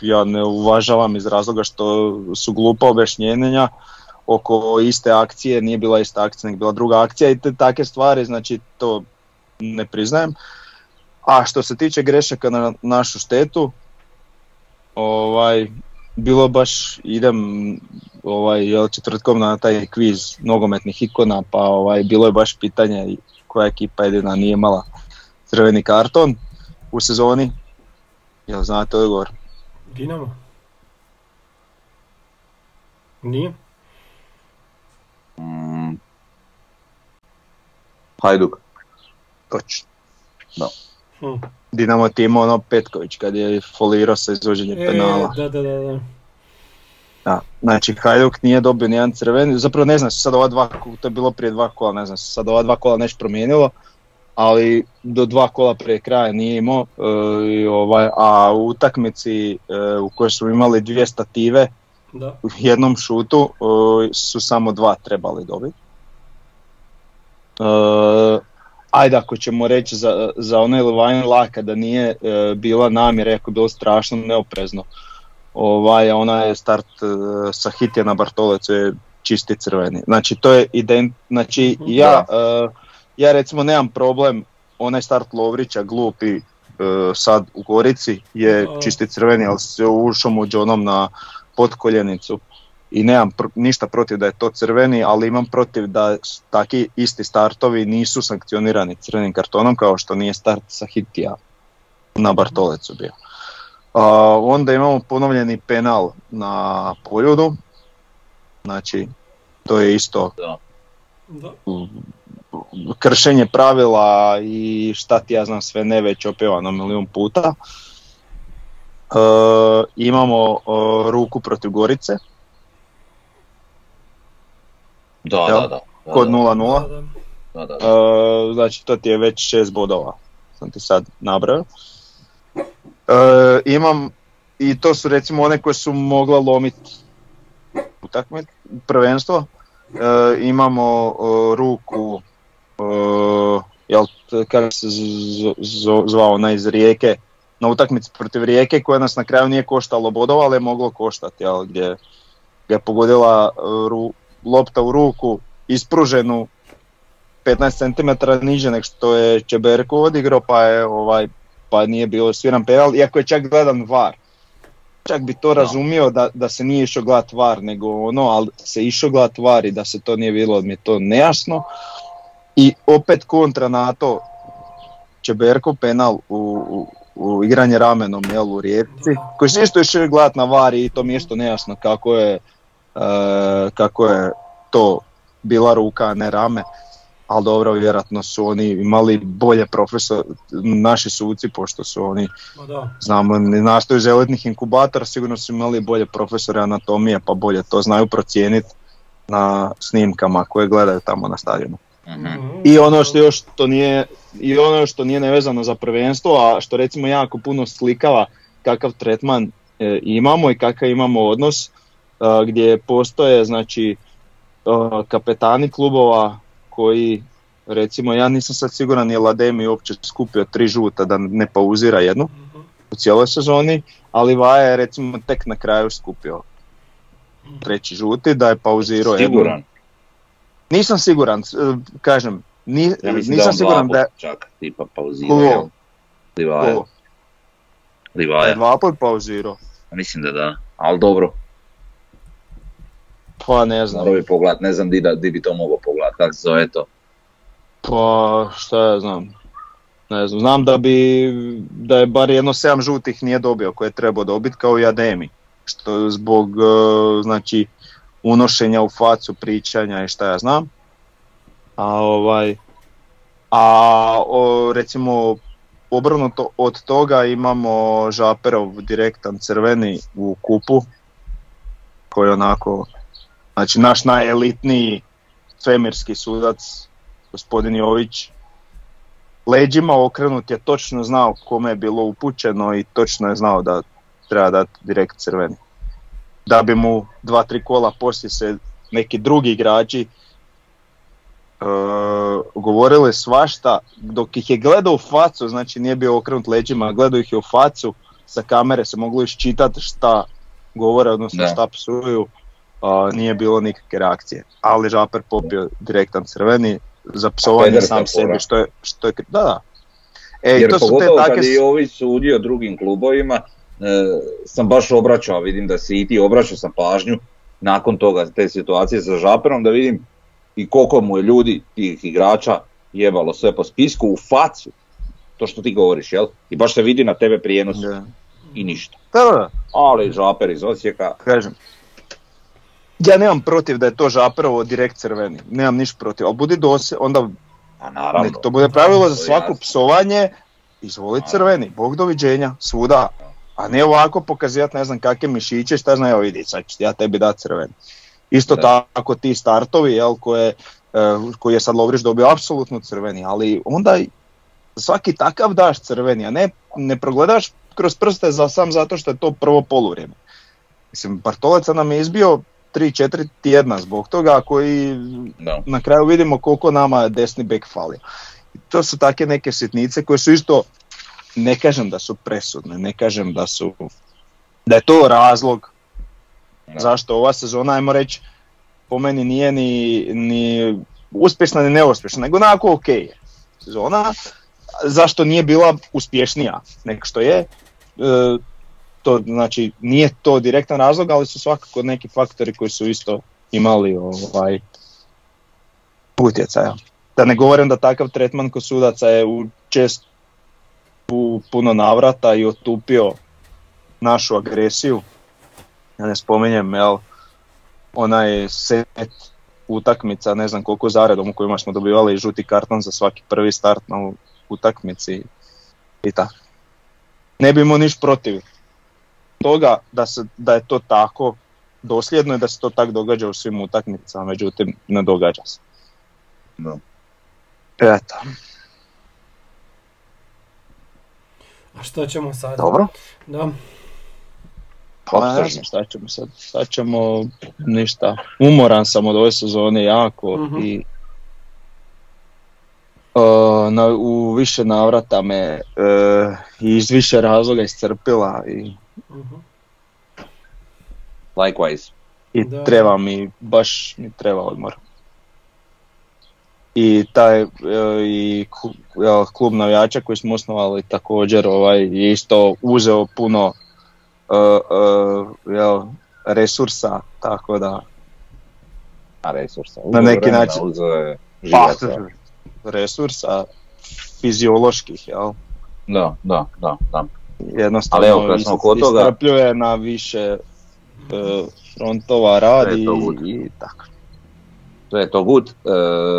D: ja ne uvažavam iz razloga što su glupa objašnjenja oko iste akcije, nije bila ista akcija, nego bila druga akcija i te takve stvari, znači to ne priznajem. A što se tiče grešaka na našu štetu, ovaj, bilo baš idem ovaj, jel, četvrtkom na taj kviz nogometnih ikona, pa ovaj, bilo je baš pitanje koja ekipa jedina nije imala crveni karton u sezoni. Jel znate odgovor?
B: Dinamo? Nije?
C: Mm. Hajduk.
D: Točno.
B: Hm.
D: Dinamo ti imao ono Petković kad je folirao sa izvođenjem penala.
B: E, da, da, da, da.
D: Da, znači Hajduk nije dobio nijedan crveni, zapravo ne znam se sad ova dva, to je bilo prije dva kola, ne znam se sad ova dva kola nešto promijenilo, ali do dva kola prije kraja nije imao, e, ovaj, a u utakmici e, u kojoj smo imali dvije stative
B: da.
D: u jednom šutu e, su samo dva trebali dobiti. Ajde ako ćemo reći za, za onaj Levine Laka da nije e, bila namjera, ako je bilo strašno neoprezno, ovaj, ona je start e, sa Hitjana Bartolecu je čisti crveni. Znači to je ident, znači
B: Mhm.
D: ja, e, ja recimo nemam problem, onaj start Lovrića glupi e, sad u Gorici je čisti crveni, ali se ušao mu džonom na potkoljenicu i nemam pr- ništa protiv da je to crveni, ali imam protiv da taki isti startovi nisu sankcionirani crvenim kartonom kao što nije start sa Hitija na Bartolecu bio. A, onda imamo ponovljeni penal na poljudu, znači to je isto
C: Da.
B: da.
D: kršenje pravila i šta ti ja znam sve ne već opjevano milijun puta. E, imamo e, ruku protiv Gorice
C: Da, da, da.
D: kod
C: da,
D: 0-0.
B: Da, da.
C: Da, da, da.
D: E, znači to ti je već šest bodova, sam ti sad nabrao. E, imam, i to su recimo one koje su mogla lomiti utakmic, prvenstvo. E, imamo e, ruku, e, jel, kako se zvao ona iz Rijeke, na utakmici protiv Rijeke koja nas na kraju nije koštalo bodova, ali je moglo koštati, jel, gdje ga je pogodila ru- lopta u ruku, ispruženu 15 cm niže nego što je Čeberko odigrao, pa je ovaj pa nije bilo sviran penal, iako je čak gledan VAR. Čak bi to razumio da, da se nije išao gledat VAR, nego ono, ali se išao gledat VAR i da se to nije bilo, mi je to nejasno. I opet kontra na to, Čeberko penal u, u, u igranje ramenom jel, u Rijeci, koji se isto išao gledat na VAR i to mi je isto nejasno kako je, kako je to bila ruka, a ne rame ali dobro, vjerojatno su oni imali bolje profesor, naši suci, pošto su oni,
B: da.
D: znamo, ne nastaju iz elitnih inkubatora, sigurno su imali bolje profesore anatomije, pa bolje to znaju procijeniti na snimkama koje gledaju tamo na stadionu.
C: Mhm.
B: Mhm.
D: I ono što još to nije, i ono što nije nevezano za prvenstvo, a što recimo jako puno slikava kakav tretman e, imamo i kakav imamo odnos, e, gdje postoje znači e, kapetani klubova koji recimo ja nisam sad siguran je Lademi uopće skupio tri žuta da ne pauzira jednu
B: Mhm.
D: u cijeloj sezoni, ali Vaja je recimo tek na kraju skupio treći žuti da je pauzirao jednu.
C: Siguran.
D: Nisam siguran, e, kažem, ni,
C: Ja
D: nisam
C: da
D: siguran da je
C: čak tipa pauzira.
D: Ko?
C: jel? Livaja. Livaja.
D: dva pauzirao.
C: Mislim da da. Ali dobro,
D: Pa ne znam,
C: morao bi pogledat, ne znam di, da, di bi to mogao pogledat, kako se zove to.
D: pa šta ja znam. Ne znam, znam da bi, da je bar jedno sedam žutih nije dobio koje je trebao dobiti kao i Ademi. Što zbog, e, znači, unošenja u facu, pričanja i šta ja znam. A ovaj, a o, recimo obrnuto od toga imamo Žaperov direktan crveni u kupu koji onako, znači naš najelitniji svemirski sudac gospodin Jović leđima okrenut je točno znao kome je bilo upućeno i točno je znao da treba dati direkt crveni. Da bi mu dva, tri kola poslije se neki drugi igrači e, govorili svašta, dok ih je gledao u facu, znači nije bio okrenut leđima, gledao ih je u facu, sa kamere se moglo iščitati šta govore, odnosno šta psuju, a, nije bilo nikakve reakcije. Ali Žaper popio direktan crveni za psovanje sam sebi, što je, što je, da, da. E, i
C: Jer
D: to su te takve
C: kad je ovi sudio drugim klubovima, e, sam baš obraćao, vidim da si i ti obraćao sam pažnju nakon toga te situacije sa Žaperom, da vidim i koliko mu je ljudi, tih igrača, jebalo sve po spisku u facu. To što ti govoriš, jel? I baš se vidi na tebe prijenosu
D: Da.
C: i ništa.
D: Da, da.
C: Ali Žaper iz Osijeka,
D: kažem. Ja nemam protiv da je to žaperovo direkt crveni, nemam ništa protiv, ali budi dose, onda
C: a naravno,
D: nek to bude pravilo za svako
C: jasno.
D: psovanje, izvoli crveni, bog doviđenja, svuda, a ne ovako pokazivati ne znam kakve mišiće, šta znam, evo vidi, sad ću ja tebi dati crveni. Isto
C: Da.
D: tako ti startovi, jel, koje, eh, koji je sad Lovrić dobio apsolutno crveni, ali onda svaki takav daš crveni, a ne, ne progledaš kroz prste za, sam zato što je to prvo poluvrijeme. Mislim, Bartoleca nam je izbio 3-4 tjedna zbog toga koji
C: da.
D: na kraju vidimo koliko nama desni bek fali. I to su take neke sitnice koje su isto, ne kažem da su presudne, ne kažem da su, da je to razlog
C: Da.
D: zašto ova sezona, ajmo reći, po meni nije ni, ni uspješna ni neuspješna, nego onako ok je sezona, zašto nije bila uspješnija nego što je, e, to znači nije to direktan razlog, ali su svakako neki faktori koji su isto imali ovaj utjecaja. Da ne govorim da takav tretman kod sudaca je u čest u puno navrata i otupio našu agresiju. Ja ne spominjem, jel, onaj set utakmica, ne znam koliko zaredom u kojima smo dobivali žuti karton za svaki prvi start na utakmici i tako. Ne bi imao niš protiv toga da, se, da je to tako dosljedno i da se to tako događa u svim utakmicama, međutim ne događa se.
C: Da.
D: Eto.
B: A što ćemo sad?
D: Dobro.
B: Da.
D: Pa ne znam šta ćemo sad, sad ćemo ništa. Umoran sam od ove sezone jako
B: Mhm.
D: i uh, na, u više navrata me uh, i iz više razloga iscrpila i,
B: Mhm.
C: Likewise.
D: i
B: Da.
D: treba mi, baš mi treba odmor. I taj uh, i klub, jel, klub navijača koji smo osnovali također ovaj, je isto uzeo puno uh, uh, jel, resursa, tako da
C: A resursa.
D: Na neki način. Pa, resursa fizioloških, jel?
C: Da, da, da, da.
D: Jednostavno
C: Ali evo, kad smo kod toga-
D: iscrpljuje na više e, frontova radi
C: je to
D: i,
C: good.
D: i tako.
C: Sve je to good. E,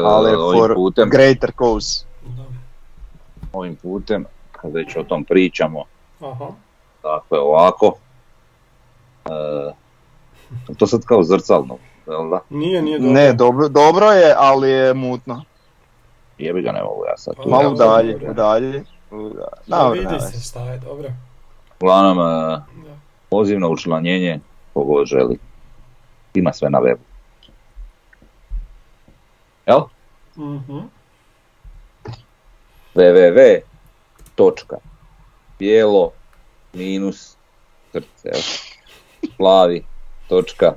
D: Ali
C: ovim
D: for
C: putem,
D: greater cause.
C: Ovim putem, kad već o tom pričamo,
B: Aha.
C: dakle ovako, e, to sad kao zrcalno, jel da?
B: Nije, nije dobro.
D: Ne, dobro, dobro je, ali je mutno.
C: Jebi ga ne mogu ja sad. tu
B: Malo
C: ja
D: Malo
C: sad
D: dalje, dalje.
B: Da,
D: Dobro,
B: vidi se šta je, dobro.
C: Uglavnom, e,
B: Da.
C: poziv na učlanjenje, kogo želi. Ima sve na webu. Jel?
B: Mhm.
C: www. točka bijelo minus srce, jel? plavi točka,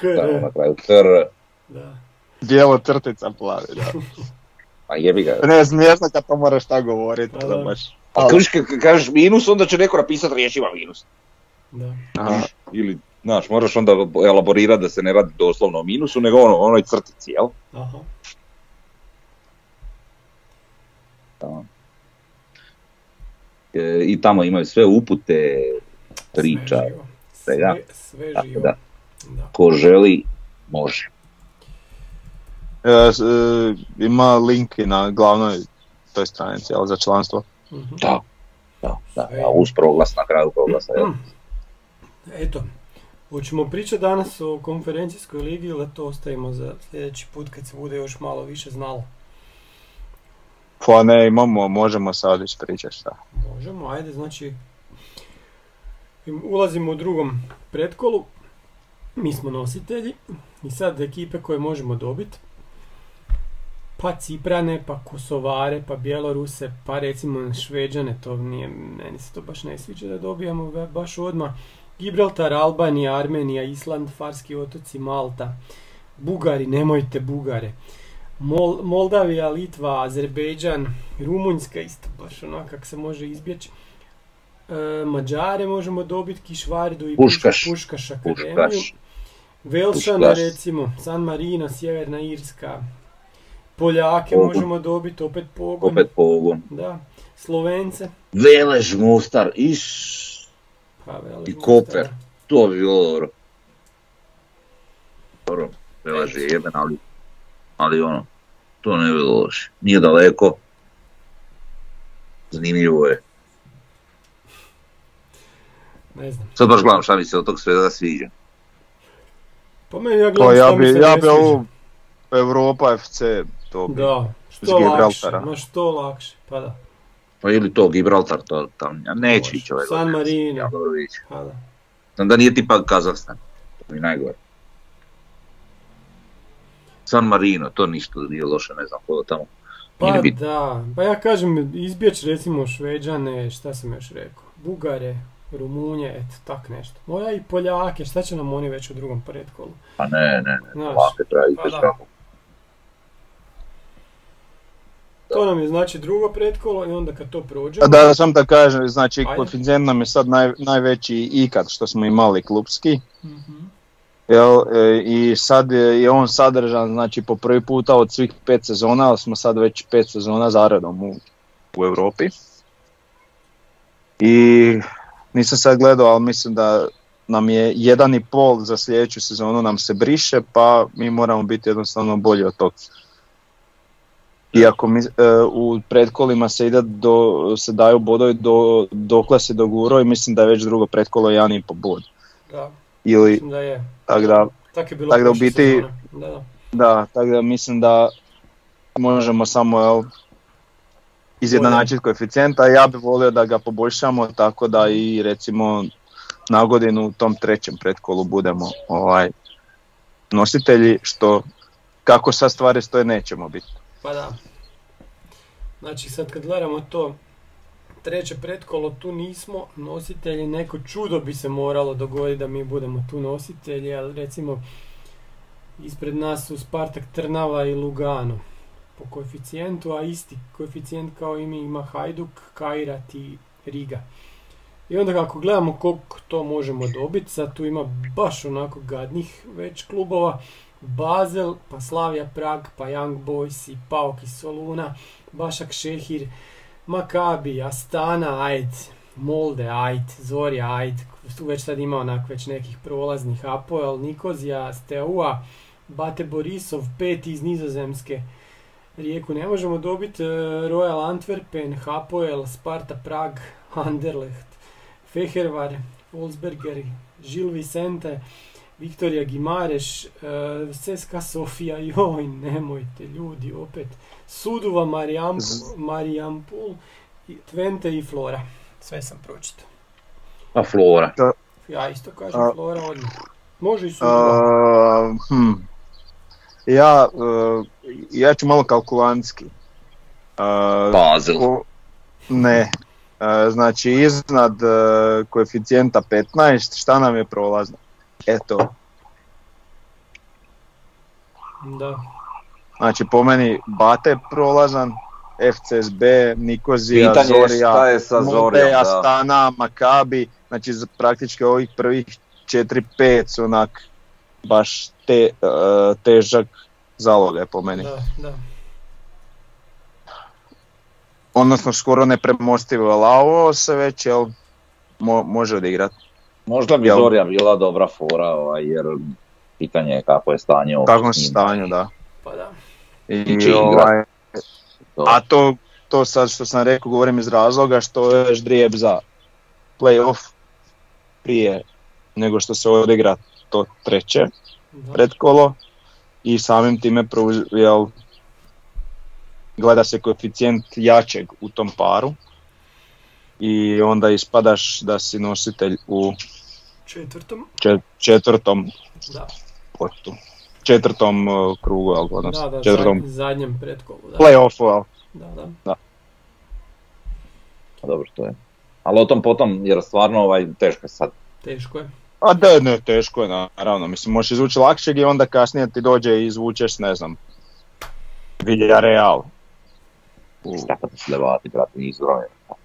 C: tamo na
B: HR.
C: kraju tr,
B: Da.
D: Bijelo crtica plavi, da. [LAUGHS]
C: a jebi ga.
D: Ne, smiješno kad to moraš tako govoriti,
B: Da,
D: da baš.
C: A kažeš, kad kažeš minus, onda će neko napisati riječima minus.
B: Da.
D: Aha.
C: Ili, znaš, moraš onda elaborirati da se ne radi doslovno o minusu, nego ono, onoj crtici, jel?
B: Aha.
C: E, I tamo imaju sve upute, priča,
B: Sve. Sve, sve živo.
C: da.
B: Da.
C: ko želi, može.
D: E, e, ima link i na glavnoj toj stranici, jel, za članstvo.
B: Mhm.
C: Da, da, da, uz proglas na kraju proglasa, jel?
B: Eto, hoćemo pričati danas o konferencijskoj ligi ili to ostavimo za sljedeći put kad se bude još malo više znalo?
D: Pa ne, imamo, možemo sad ispričati šta.
B: Možemo, ajde, znači ulazimo u drugom pretkolu, mi smo nositelji i sad ekipe koje možemo dobiti, pa Ciprane, pa Kosovare, pa Bjeloruse, pa recimo Šveđane, to nije, meni se to baš ne sviđa da dobijamo ba- baš odmah. Gibraltar, Albanija, Armenija, Island, Farski otoci, Malta, Bugari, nemojte Bugare. Mol- Moldavija, Litva, Azerbejdžan, Rumunjska isto baš onak kak se može izbjeći. E, Mađare možemo dobiti, Kišvardu i
C: Puškaš.
B: Puškaš akademiju.
C: Puškaš.
B: Velšana
C: Puškaš.
B: recimo, San Marino, Sjeverna Irska. Poljake
C: Pogon.
B: možemo dobiti, opet pogon.
C: Opet pogon.
B: Da. Slovence.
C: Velež Mostar, iš,
B: Pa, Velež
C: I
B: Mostar.
C: Koper. to bi bilo dobro. Dobro, Velež je jeben, ali, ali ono, to ne bi bilo loše. Nije daleko. Zanimljivo je.
B: Ne znam.
C: Sad baš gledam šta mi se od tog svega sviđa.
B: Po meni ja
D: Pa
B: gledam
D: ja
B: šta mi
D: bi,
B: se
D: ja
B: ne
D: bi
B: sviđa.
D: ovu Europa FC to bi.
B: Da, što lakše, ma što lakše, pa da.
C: Pa ili to Gibraltar, to tam, ja neće ići ovaj
B: San. Marino.
C: Ja dobro.
B: Pa da.
C: Znam da nije tipa Kazahstan, to mi najgore. San Marino, to ništa nije loše, ne znam ko tamo.
B: Pa da, pa ja kažem izbjeći recimo Šveđane, šta sam još rekao, Bugare, Rumunje, eto tak nešto. Moja i Poljake, šta će nam oni već u drugom predkolu?
C: Pa ne, ne, ne,
B: Znaš,
C: ovakve treba
B: pa
C: ići
B: da.
C: kako.
B: To nam je znači drugo predkolo i onda kad to prođemo...
D: A Da, da sam da kažem, znači koeficijent nam je sad naj, najveći ikad što smo imali klubski.
B: Mhm.
D: Jel, e, I sad je, je on sadržan znači po prvi puta od svih pet sezona, ali smo sad već pet sezona zaredom u, u Europi. I nisam sad gledao, ali mislim da nam je jedan i pol za sljedeću sezonu nam se briše, pa mi moramo biti jednostavno bolji od toga. Iako mi, e, u predkolima se ide do, se daju bodovi do, dokle se doguro i mislim da je već drugo predkolo jedan i po bod.
B: Da,
D: Ili,
B: mislim da je.
D: tako da,
B: Tak je bilo
D: tak da u biti-.
B: Da, da.
D: Da, tako da mislim da možemo samo jel, izjednačiti koeficijenta. Ja bih volio da ga poboljšamo tako da i recimo na godinu u tom trećem pretkolu budemo ovaj, nositelji, što kako sad stvari stoje nećemo biti.
B: Pa da. Znači sad kad gledamo to treće pretkolo tu nismo nositelji, neko čudo bi se moralo dogoditi da mi budemo tu nositelji, ali recimo ispred nas su Spartak Trnava i Lugano po koeficijentu, a isti koeficijent kao i mi ima Hajduk, Kairat i Riga. I onda kako gledamo koliko to možemo dobiti, sad tu ima baš onako gadnih već klubova, Basel, pa Slavia Prag, pa Young Boys i Paok iz Soluna, Bašak Šehir, Makabi, Astana, ajd, Molde, ajd, Zorja, ajd, tu već sad ima onak već nekih prolaznih Apoel, Nikozija, Steaua, Bate Borisov, peti iz Nizozemske, Rijeku ne možemo dobiti, e, Royal Antwerpen, Hapoel, Sparta Prag, Anderlecht, Fehervar, Wolfsberger, Gilles Vicente, Viktorija Gimareš, e, Seska Sofija, [LAUGHS] joj, nemojte ljudi, opet. Suduva, Marijam,
D: Z-
B: Marijampol, i Twente i Flora. Sve sam pročitao.
C: A Flora.
B: Ja isto kažem
D: A-
B: Flora odmah. Može i Suduva.
D: Hm. Ja, uh, ja ću malo kalkulantski. Uh,
C: Basel.
D: ko- ne. Uh, znači iznad uh, koeficijenta 15, šta nam je prolazno? Eto,
B: Da.
D: znači po meni Bate je prolazan, FCSB, Nikozija,
C: Pitanje je
D: Zorija,
C: šta je sa da.
D: Astana, Makabi, znači za praktički ovih prvih 4-5 su onak baš te, uh, težak zalogaj po meni.
B: Da, da.
D: Odnosno skoro nepremostivo, ali ovo se već jel, mo- može odigrati.
C: Možda bi Zorja bila dobra fora, ovaj, jer pitanje je kako je stanje
D: U
C: uopće
D: takvom
C: s njim.
D: stanju, da.
B: Pa da.
D: I,
C: I
D: ovaj,
C: To-
D: a to, to sad što sam rekao govorim iz razloga što je još drijeb za playoff prije nego što se odigra to treće
B: da.
D: pretkolo i samim time jel, gleda se koeficijent jačeg u tom paru i onda ispadaš da si nositelj u
B: Četvrtom.
D: čet- četvrtom
B: Da.
D: potu. četvrtom uh, krugu, odnosno
B: Da, da,
D: četvrtom
B: zadnj- zadnjem pretkolu. Da,
D: play-offu, jel.
B: da, da.
C: Pa dobro, to je. Ali o tom potom, jer stvarno ovaj, teško je sad.
B: Teško je.
D: A da, ne, teško je, naravno. Mislim, možeš izvući lakšeg i onda kasnije ti dođe i izvučeš, ne znam, Villarreal. U-
C: Šta kad se levati, brate, nisu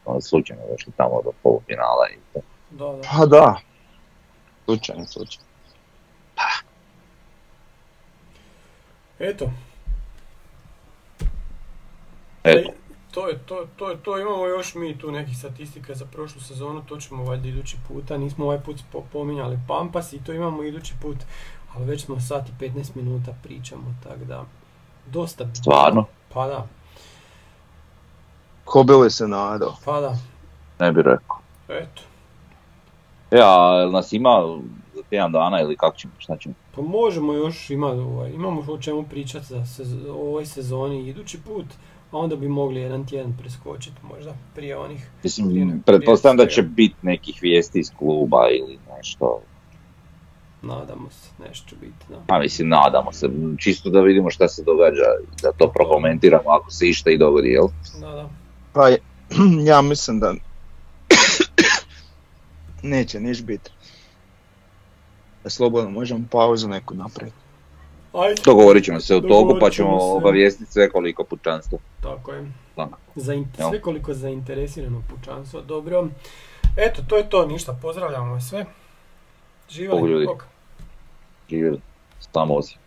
C: Onda slučajno došli tamo do polufinala i to.
B: Da, da.
D: Pa da. Slučajno, slučajno.
B: Eto,
C: Eto,
B: to je to, to je to. Imamo još mi tu nekih statistika za prošlu sezonu, to ćemo valjda idući puta. Nismo ovaj put pominjali Pampas i to imamo idući put, ali već smo sat i 15 minuta pričamo, tako da dosta.
C: stvarno,
B: Pa da,
D: Ko bi li se nadao?
B: pa da.
C: ne bi rekao.
B: Eto.
C: Ja, jel nas ima za tjedan dana ili kako ćemo, šta ćemo?
B: Pa možemo još, ima, ovaj, imamo o čemu pričati za ovoj sezoni idući put, a onda bi mogli jedan tjedan preskočiti možda prije onih.
C: Mislim,
B: prije
C: pretpostavljam da će biti nekih vijesti iz kluba ili nešto.
B: Nadamo se, nešto će biti, da.
C: Pa mislim, nadamo se, čisto da vidimo šta se događa, da to prokomentiramo ako se išta i dogodi, jel?
B: Da, da.
D: Pa [CLEARS THROAT] ja mislim da [COUGHS] neće niš biti. Slobodno možemo pauzu neku napraviti.
B: Ajde.
C: Dogovorit ćemo se u toku pa ćemo obavijestiti sve koliko pučanstvo.
B: Tako je.
C: Da.
B: Zain-
C: Jel?
B: sve koliko zainteresirano pučanstvo. Dobro. Eto, to je to. Ništa. Pozdravljamo vas sve. Živjeli.
C: Bog ljudi.
B: Bog.
C: Živjeli, samo osim.